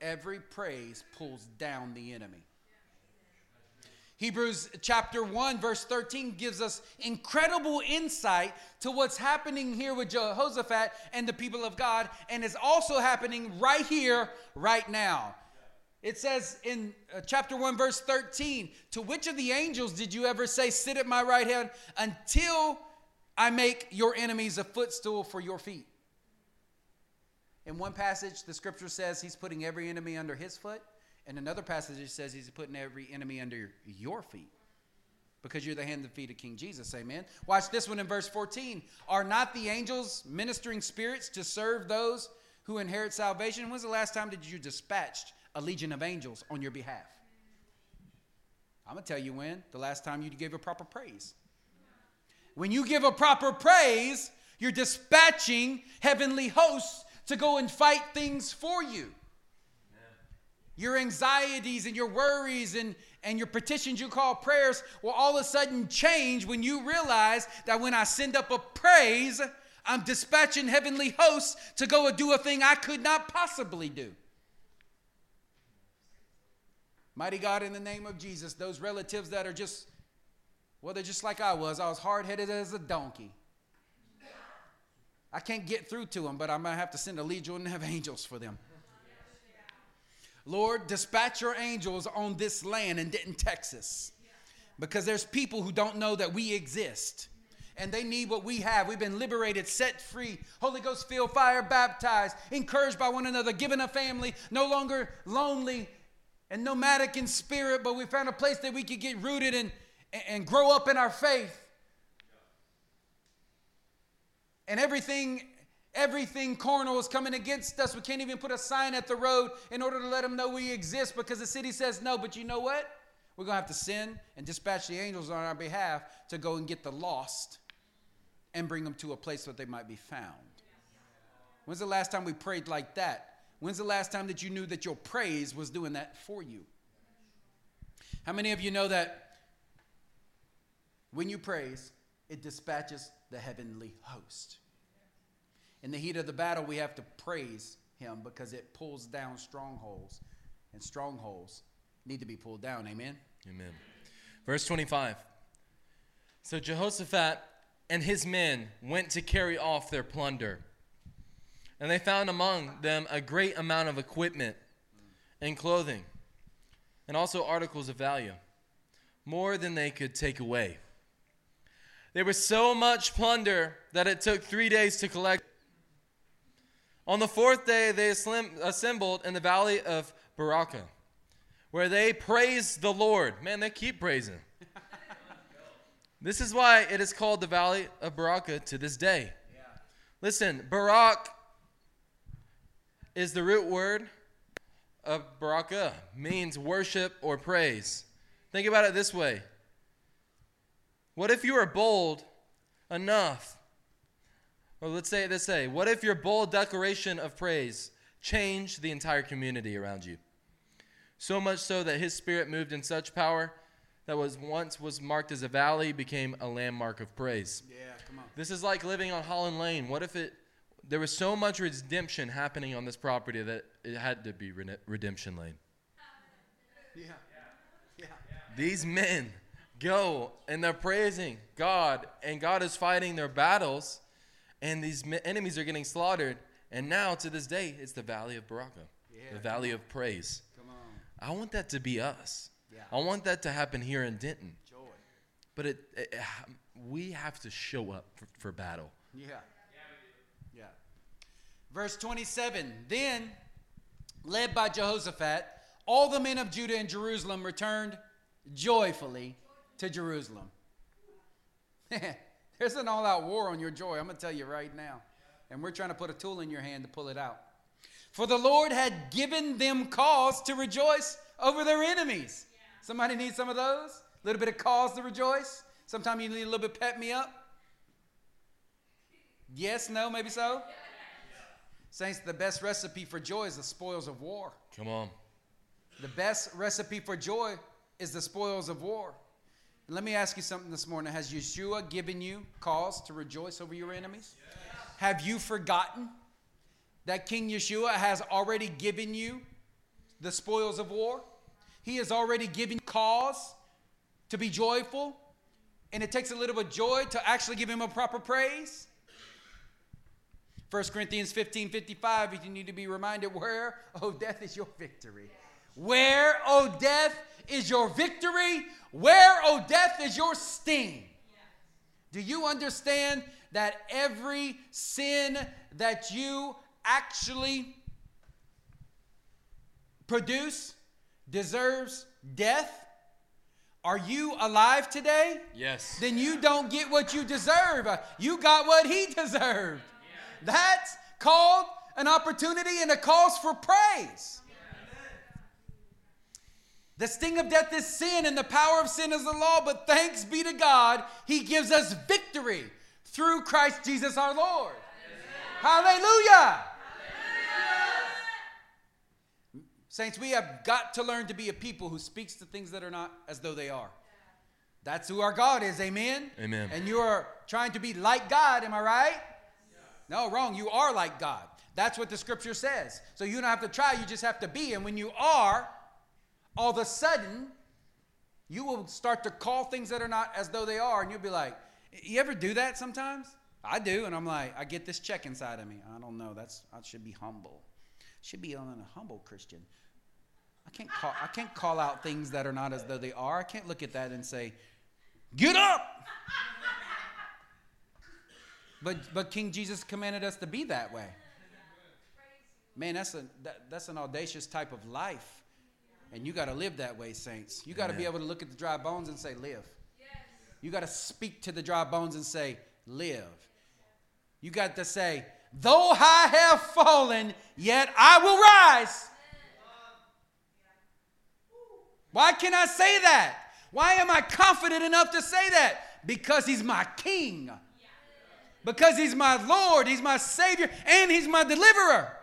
Every praise pulls down the enemy. Hebrews chapter 1, verse 13 gives us incredible insight to what's happening here with Jehoshaphat and the people of God, and is also happening right here, right now. It says in uh, chapter 1, verse 13, To which of the angels did you ever say, Sit at my right hand until I make your enemies a footstool for your feet? In one passage, the scripture says he's putting every enemy under his foot. In another passage, says he's putting every enemy under your feet because you're the hand and feet of King Jesus. Amen. Watch this one in verse 14. Are not the angels ministering spirits to serve those who inherit salvation? When's the last time did you dispatched a legion of angels on your behalf. I'm going to tell you when. The last time you gave a proper praise. When you give a proper praise, you're dispatching heavenly hosts to go and fight things for you. Your anxieties and your worries and, and your petitions you call prayers will all of a sudden change when you realize that when I send up a praise, I'm dispatching heavenly hosts to go and do a thing I could not possibly do. Mighty God, in the name of Jesus, those relatives that are just Well, they're just like I was. I was hard headed as a donkey. I can't get through to them, but I'm going to have to send a legion of angels for them. Lord, dispatch your angels on this land in Denton, Texas, because there's people who don't know that we exist and they need what we have. We've been liberated, set free, Holy Ghost filled, fire baptized, encouraged by one another, given a family, no longer lonely and nomadic in spirit, but we found a place that we could get rooted and, and grow up in our faith. And everything everything carnal is coming against us. We can't even put a sign at the road in order to let them know we exist because the city says no. But you know what? We're going to have to send and dispatch the angels on our behalf to go and get the lost and bring them to a place where they might be found. When's the last time we prayed like that? When's the last time that you knew that your praise was doing that for you? How many of you know that when you praise, it dispatches the heavenly host? In the heat of the battle, we have to praise him because it pulls down strongholds, and strongholds need to be pulled down. Amen? Amen. Verse 25. So Jehoshaphat and his men went to carry off their plunder. And they found among them a great amount of equipment and clothing, and also articles of value, more than they could take away. There was so much plunder that it took three days to collect. On the fourth day, they assembled in the valley of Berachah, where they praised the Lord. Man, they keep praising. This is why it is called the Valley of Berachah to this day. Yeah. Listen, Barak is the root word of Barakah, means worship or praise. Think about it this way What if you are bold enough? Or let's say this way What if your bold declaration of praise changed the entire community around you? So much so that his spirit moved in such power that was once was marked as a valley became a landmark of praise. Yeah, come on. This is like living on Holland Lane. What if it there was so much redemption happening on this property that it had to be redemption lane? Yeah. Yeah. These men go and they're praising God and God is fighting their battles and these enemies are getting slaughtered and now to this day it's the valley of Berachah. Yeah, the valley of praise. Come on. I want that to be us. I want that to happen here in Denton. Joy. But it, it we have to show up for, for battle. Yeah. Yeah. Verse 27 Then, led by Jehoshaphat, all the men of Judah and Jerusalem returned joyfully to Jerusalem. There's an all out war on your joy, I'm going to tell you right now. And we're trying to put a tool in your hand to pull it out. For the Lord had given them cause to rejoice over their enemies. Somebody need some of those? A little bit of cause to rejoice? Sometimes you need a little bit pep me up? Yes, no, maybe so? Saints, the best recipe for joy is the spoils of war. Come on. The best recipe for joy is the spoils of war. Let me ask you something this morning. Has Yeshua given you cause to rejoice over your enemies? Yes. Have you forgotten that King Yeshua has already given you the spoils of war? He has already given cause to be joyful, and it takes a little bit of joy to actually give him a proper praise. 1 Corinthians 15 55, you need to be reminded where, oh, death is your victory. Where, oh, death is your victory? Where, oh, death is your sting? Do you understand that every sin that you actually produce deserves death? Are you alive today? Yes. Then you don't get what you deserve. You got what he deserved. That's called an opportunity and a cause for praise. The sting of death is sin, and the power of sin is the law. But thanks be to God, He gives us victory through Christ Jesus our Lord. Hallelujah. Saints, we have got to learn to be a people who speaks to things that are not as though they are. That's who our God is, amen? Amen. And you are trying to be like God, am I right? No, wrong. You are like God. That's what the scripture says. So you don't have to try, you just have to be. And when you are, all of a sudden, You will start to call things that are not as though they are, and you'll be like, You ever do that sometimes? I do, and I'm like, I get this check inside of me. I don't know. That's I should be humble. Should be on a humble Christian. I can't call I can't call out things that are not as though they are. I can't look at that and say, Get up! But but King Jesus commanded us to be that way. Man, that's a that, that's an audacious type of life. And you got to live that way, saints. You got to be able to look at the dry bones and say, Live. You got to speak to the dry bones and say, Live. You got to say, Though I have fallen, yet I will rise. Why can I say that? Why am I confident enough to say that? Because he's my king. Because he's my Lord, he's my Savior, and he's my deliverer.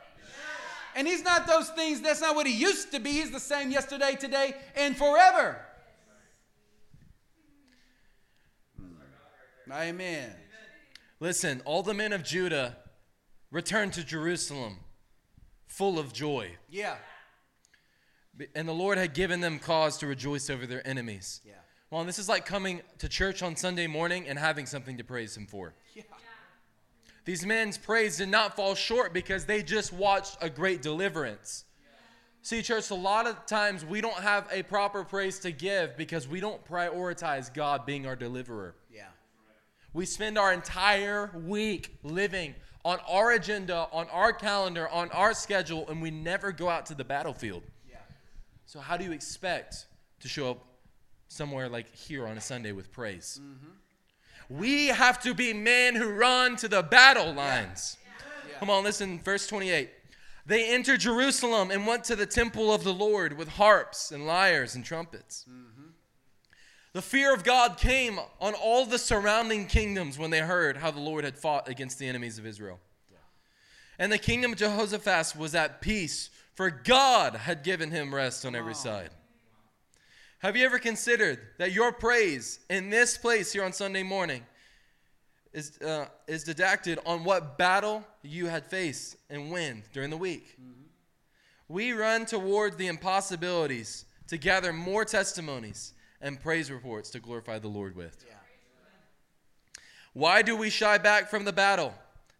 And he's not those things, that's not what he used to be. He's the same yesterday, today, and forever. Hmm. Amen. Listen, all the men of Judah returned to Jerusalem full of joy. Yeah. And the Lord had given them cause to rejoice over their enemies. Yeah. Well, this is like coming to church on Sunday morning and having something to praise Him for. Yeah. These men's praise did not fall short because they just watched a great deliverance. See, church, a lot of times we don't have a proper praise to give because we don't prioritize God being our deliverer. Yeah. We spend our entire week living on our agenda, on our calendar, on our schedule, and we never go out to the battlefield. Yeah. So, how do you expect to show up somewhere like here on a Sunday with praise? Mm-hmm. We have to be men who run to the battle lines. Yeah. Come on, listen, verse 28. They entered Jerusalem and went to the temple of the Lord with harps and lyres and trumpets. Mm-hmm. The fear of God came on all the surrounding kingdoms when they heard how the Lord had fought against the enemies of Israel. And the kingdom of Jehoshaphat was at peace, for God had given him rest on every side. Have you ever considered that your praise in this place here on Sunday morning is, uh, is didacted on what battle you had faced and win during the week? We run toward the impossibilities to gather more testimonies and praise reports to glorify the Lord with. Yeah. Why do we shy back from the battle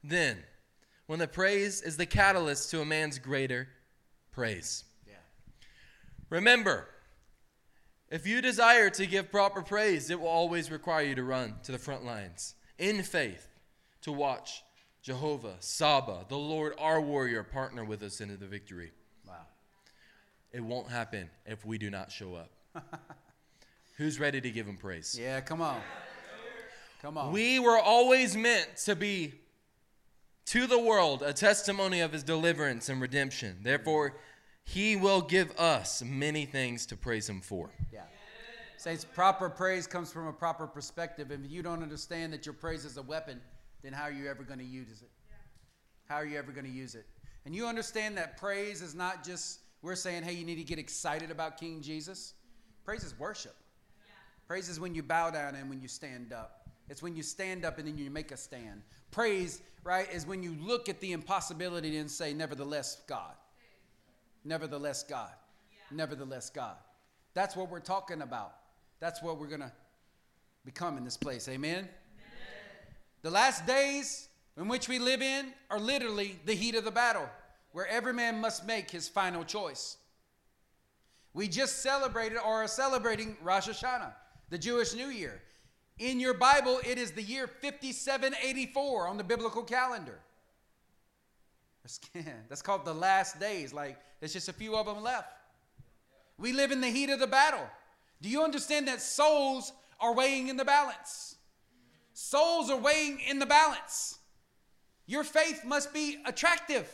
then when the praise is the catalyst to a man's greater praise? Yeah. Remember, if you desire to give proper praise, it will always require you to run to the front lines in faith to watch Jehovah, Saba, the Lord, our warrior, partner with us into the victory. Wow. It won't happen if we do not show up. Who's ready to give him praise? Yeah, come on. Come on. We were always meant to be to the world a testimony of his deliverance and redemption. Therefore, he will give us many things to praise him for. Yeah. Saints, proper praise comes from a proper perspective. If you don't understand that your praise is a weapon, then how are you ever going to use it? How are you ever going to use it? And you understand that praise is not just, we're saying, hey, you need to get excited about King Jesus. Praise is worship. Praise is when you bow down and when you stand up. It's when you stand up and then you make a stand. Praise, right, is when you look at the impossibility and say, nevertheless, God. Nevertheless, God. Nevertheless, God. That's what we're talking about. That's what we're going to become in this place. Amen? The last days in which we live in are literally the heat of the battle, where every man must make his final choice. We just celebrated or are celebrating Rosh Hashanah, the Jewish New Year. In your Bible, it is the year 5784 on the biblical calendar. That's, called the last days. Like, there's just a few of them left. We live in the heat of the battle. Do you understand that souls are weighing in the balance? Souls are weighing in the balance. Your faith must be attractive.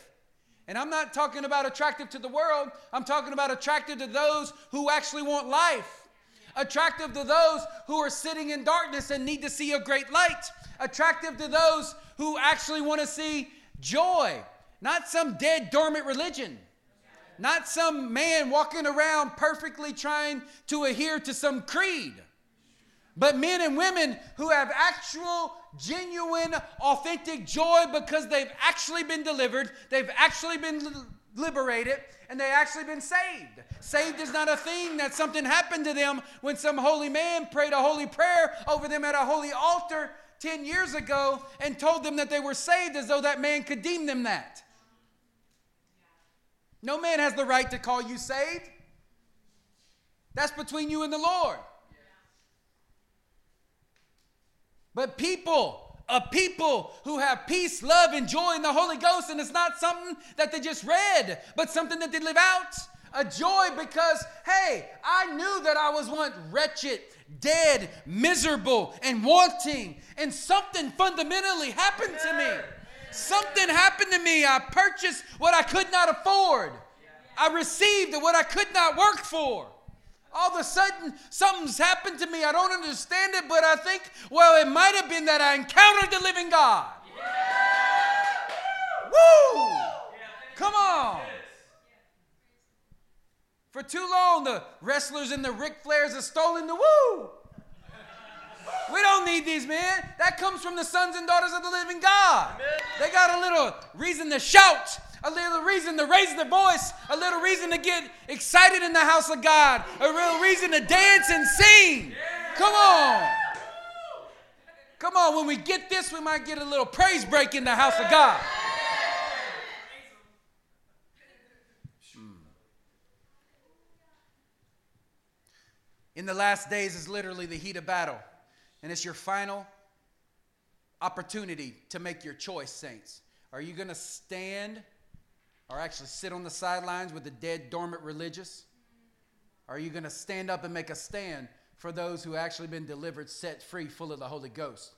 And I'm not talking about attractive to the world, I'm talking about attractive to those who actually want life. Attractive to those who are sitting in darkness and need to see a great light. Attractive to those who actually want to see joy, not some dead, dormant religion. Not some man walking around perfectly trying to adhere to some creed but men and women who have actual, genuine, authentic joy because they've actually been delivered, they've actually been liberated and they actually been saved. Saved is not a thing that something happened to them when some holy man prayed a holy prayer over them at a holy altar 10 years ago and told them that they were saved as though that man could deem them that. No man has the right to call you saved. That's between you and the Lord. But people, a people who have peace, love, and joy in the Holy Ghost, and it's not something that they just read, but something that they live out. A joy because, hey, I knew that I was once wretched, dead, miserable, and wanting, and something fundamentally happened to me. Something happened to me. I purchased what I could not afford. I received what I could not work for. All of a sudden, something's happened to me. I don't understand it, but I think, well, it might have been that I encountered the living God. Woo! Come on. For too long, the wrestlers and the Ric Flairs have stolen the woo. We don't need these men. That comes from the sons and daughters of the living God. They got a little reason to shout a little reason to raise the voice, a little reason to get excited in the house of God, a real reason to dance and sing. Come on. Come on, when we get this, we might get a little praise break in the house of God. In the last days is literally the heat of battle, and it's your final opportunity to make your choice, saints. Are you going to stand or actually sit on the sidelines with the dead, dormant religious? Are you going to stand up and make a stand for those who actually been delivered, set free, full of the Holy Ghost?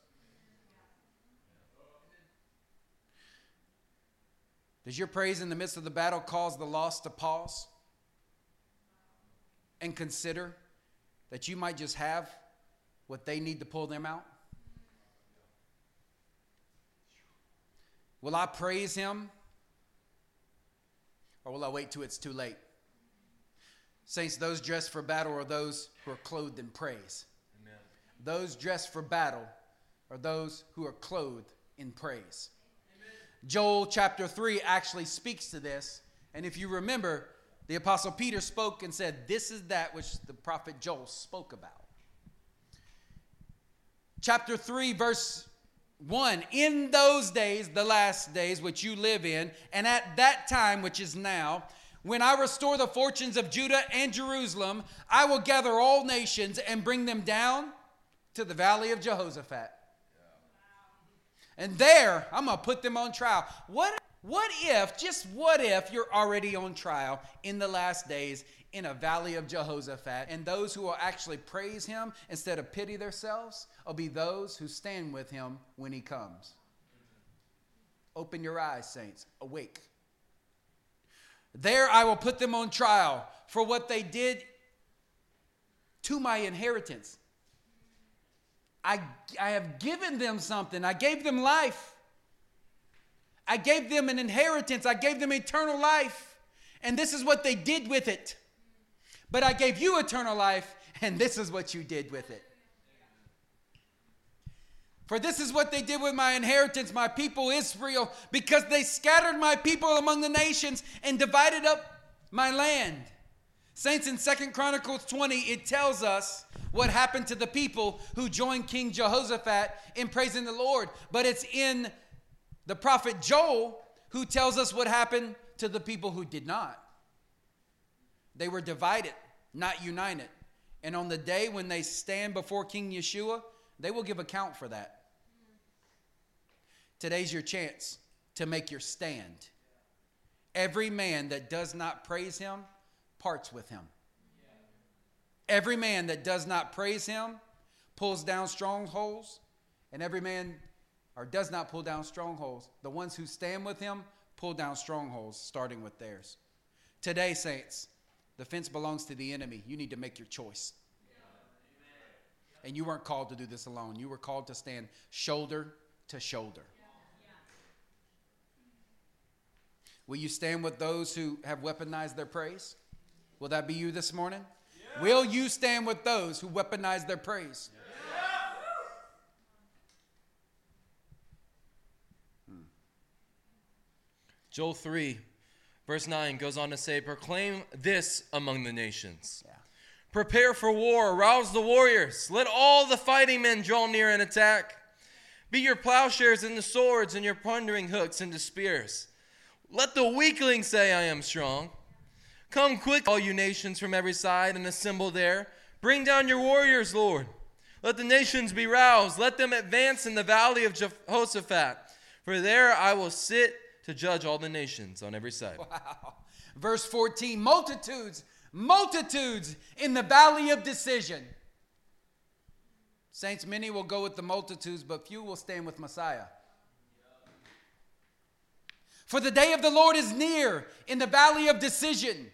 Does your praise in the midst of the battle cause the lost to pause and consider that you might just have what they need to pull them out? Will I praise him or will I wait till it's too late? Saints, those dressed for battle are those who are clothed in praise. Amen. Those dressed for battle are those who are clothed in praise. Amen. Joel chapter 3 actually speaks to this. And if you remember, the Apostle Peter spoke and said, This is that which the prophet Joel spoke about. Chapter 3, verse 1 in those days the last days which you live in and at that time which is now when i restore the fortunes of judah and jerusalem i will gather all nations and bring them down to the valley of jehoshaphat. And there i'm going to put them on trial. What what if just what if you're already on trial in the last days in a valley of Jehoshaphat, and those who will actually praise him instead of pity themselves will be those who stand with him when he comes. Open your eyes, saints. Awake. There I will put them on trial for what they did to my inheritance. I, I have given them something, I gave them life. I gave them an inheritance, I gave them eternal life. And this is what they did with it. But I gave you eternal life, and this is what you did with it. For this is what they did with my inheritance, my people Israel, because they scattered my people among the nations and divided up my land. Saints, in Second Chronicles 20, it tells us what happened to the people who joined King Jehoshaphat in praising the Lord. But it's in the prophet Joel who tells us what happened to the people who did not. They were divided, not united. And on the day when they stand before King Yeshua, they will give account for that. Today's your chance to make your stand. Every man that does not praise him parts with him. Every man that does not praise him pulls down strongholds, and every man or does not pull down strongholds, the ones who stand with him pull down strongholds, starting with theirs. Today, saints, the fence belongs to the enemy. You need to make your choice. And you weren't called to do this alone. You were called to stand shoulder to shoulder. Will you stand with those who have weaponized their praise? Will that be you this morning? Will you stand with those who weaponize their praise? Hmm. Joel 3, Verse 9 goes on to say, Proclaim this among the nations. Yeah. Prepare for war, arouse the warriors. Let all the fighting men draw near and attack. Be your plowshares into swords and your plundering hooks into spears. Let the weakling say, I am strong. Come quick, all you nations from every side, and assemble there. Bring down your warriors, Lord. Let the nations be roused. Let them advance in the valley of Jehoshaphat. For there I will sit to judge all the nations on every side. Wow. Verse 14 multitudes, multitudes in the valley of decision. Saints, many will go with the multitudes, but few will stand with Messiah. For the day of the Lord is near in the valley of decision.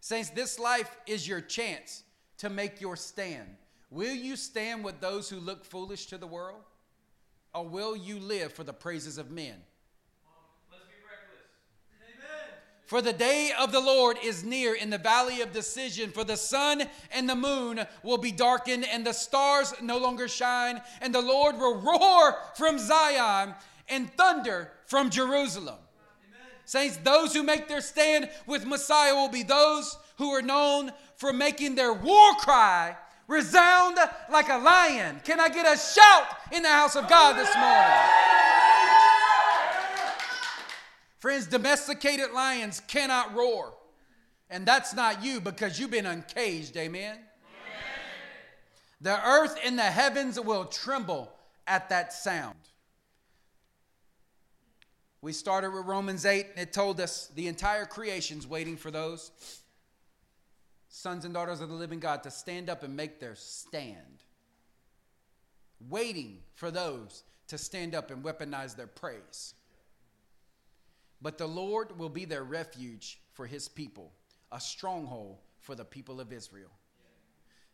Saints, this life is your chance to make your stand. Will you stand with those who look foolish to the world? Or will you live for the praises of men? For the day of the Lord is near in the valley of decision, for the sun and the moon will be darkened, and the stars no longer shine, and the Lord will roar from Zion and thunder from Jerusalem. Amen. Saints, those who make their stand with Messiah will be those who are known for making their war cry resound like a lion. Can I get a shout in the house of God this morning? Friends, domesticated lions cannot roar. And that's not you because you've been uncaged. Amen? Amen. The earth and the heavens will tremble at that sound. We started with Romans 8, and it told us the entire creation's waiting for those sons and daughters of the living God to stand up and make their stand. Waiting for those to stand up and weaponize their praise. But the Lord will be their refuge for his people, a stronghold for the people of Israel.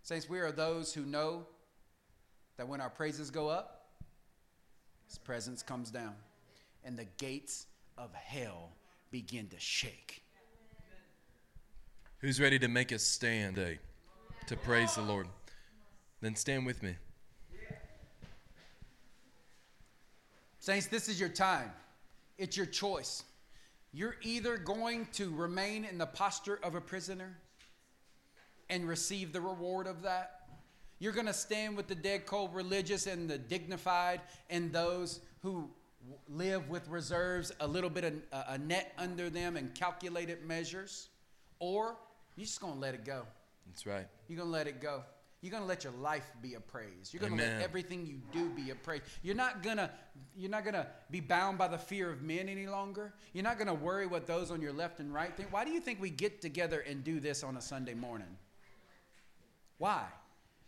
Saints, we are those who know that when our praises go up, his presence comes down, and the gates of hell begin to shake. Who's ready to make a stand today to praise the Lord? Then stand with me. Saints, this is your time. It's your choice. You're either going to remain in the posture of a prisoner and receive the reward of that. You're going to stand with the dead, cold, religious, and the dignified, and those who live with reserves, a little bit of a net under them, and calculated measures. Or you're just going to let it go. That's right. You're going to let it go. You're going to let your life be a praise. You're going to let everything you do be a praise. You're not going to you're not going to be bound by the fear of men any longer. You're not going to worry what those on your left and right think. Why do you think we get together and do this on a Sunday morning? Why?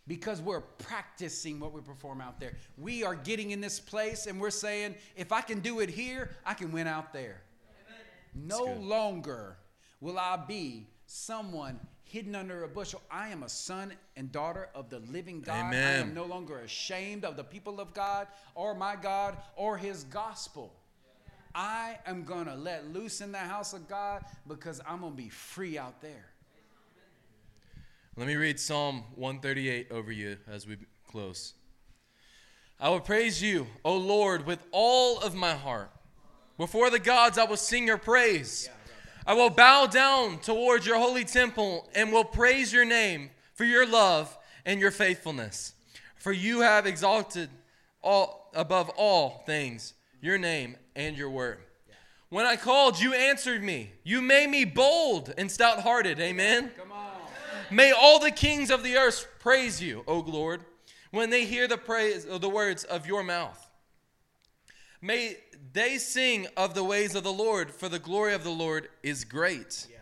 Because we're practicing what we perform out there. We are getting in this place and we're saying, if I can do it here, I can win out there. No longer will I be someone hidden under a bushel. I am a son and daughter of the living God. Amen. I am no longer ashamed of the people of God or my God or his gospel. I am going to let loose in the house of God because I'm going to be free out there. Let me read Psalm 138 over you as we close. I will praise you, O Lord, with all of my heart. Before the gods, I will sing your praise. Yeah. I will bow down towards your holy temple and will praise your name for your love and your faithfulness. For you have exalted all above all things your name and your word. When I called, you answered me. You made me bold and stout hearted. Amen. Come on. May all the kings of the earth praise you, O Lord, when they hear the praise the words of your mouth. May they sing of the ways of the Lord, for the glory of the Lord is great. Yeah.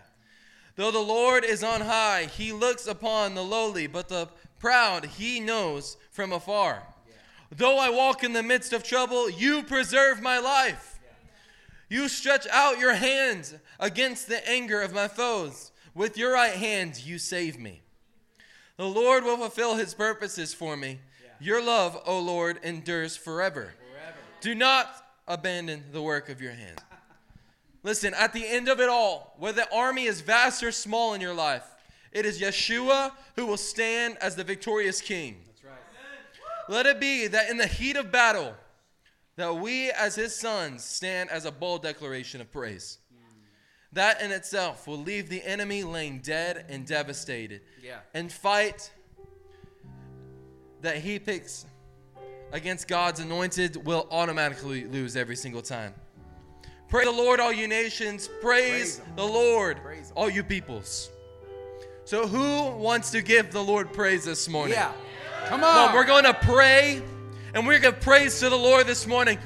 Though the Lord is on high, he looks upon the lowly, but the proud he knows from afar. Yeah. Though I walk in the midst of trouble, you preserve my life. Yeah. You stretch out your hands against the anger of my foes. With your right hand, you save me. The Lord will fulfill his purposes for me. Your love, O Lord, endures forever. forever. Do not abandon the work of your hands. Listen, at the end of it all, whether the army is vast or small in your life, it is Yeshua who will stand as the victorious king. That's right. Let it be that in the heat of battle, that we as his sons stand as a bold declaration of praise. That in itself will leave the enemy laying dead and devastated. Yeah. And fight that he picks against God's anointed will automatically lose every single time. Praise the Lord, all you nations. Praise, Praise the Lord, Praise all you peoples. So, who wants to give the Lord praise this morning? Yeah. Come on. on, we're going to pray and we're going to praise to the Lord this morning.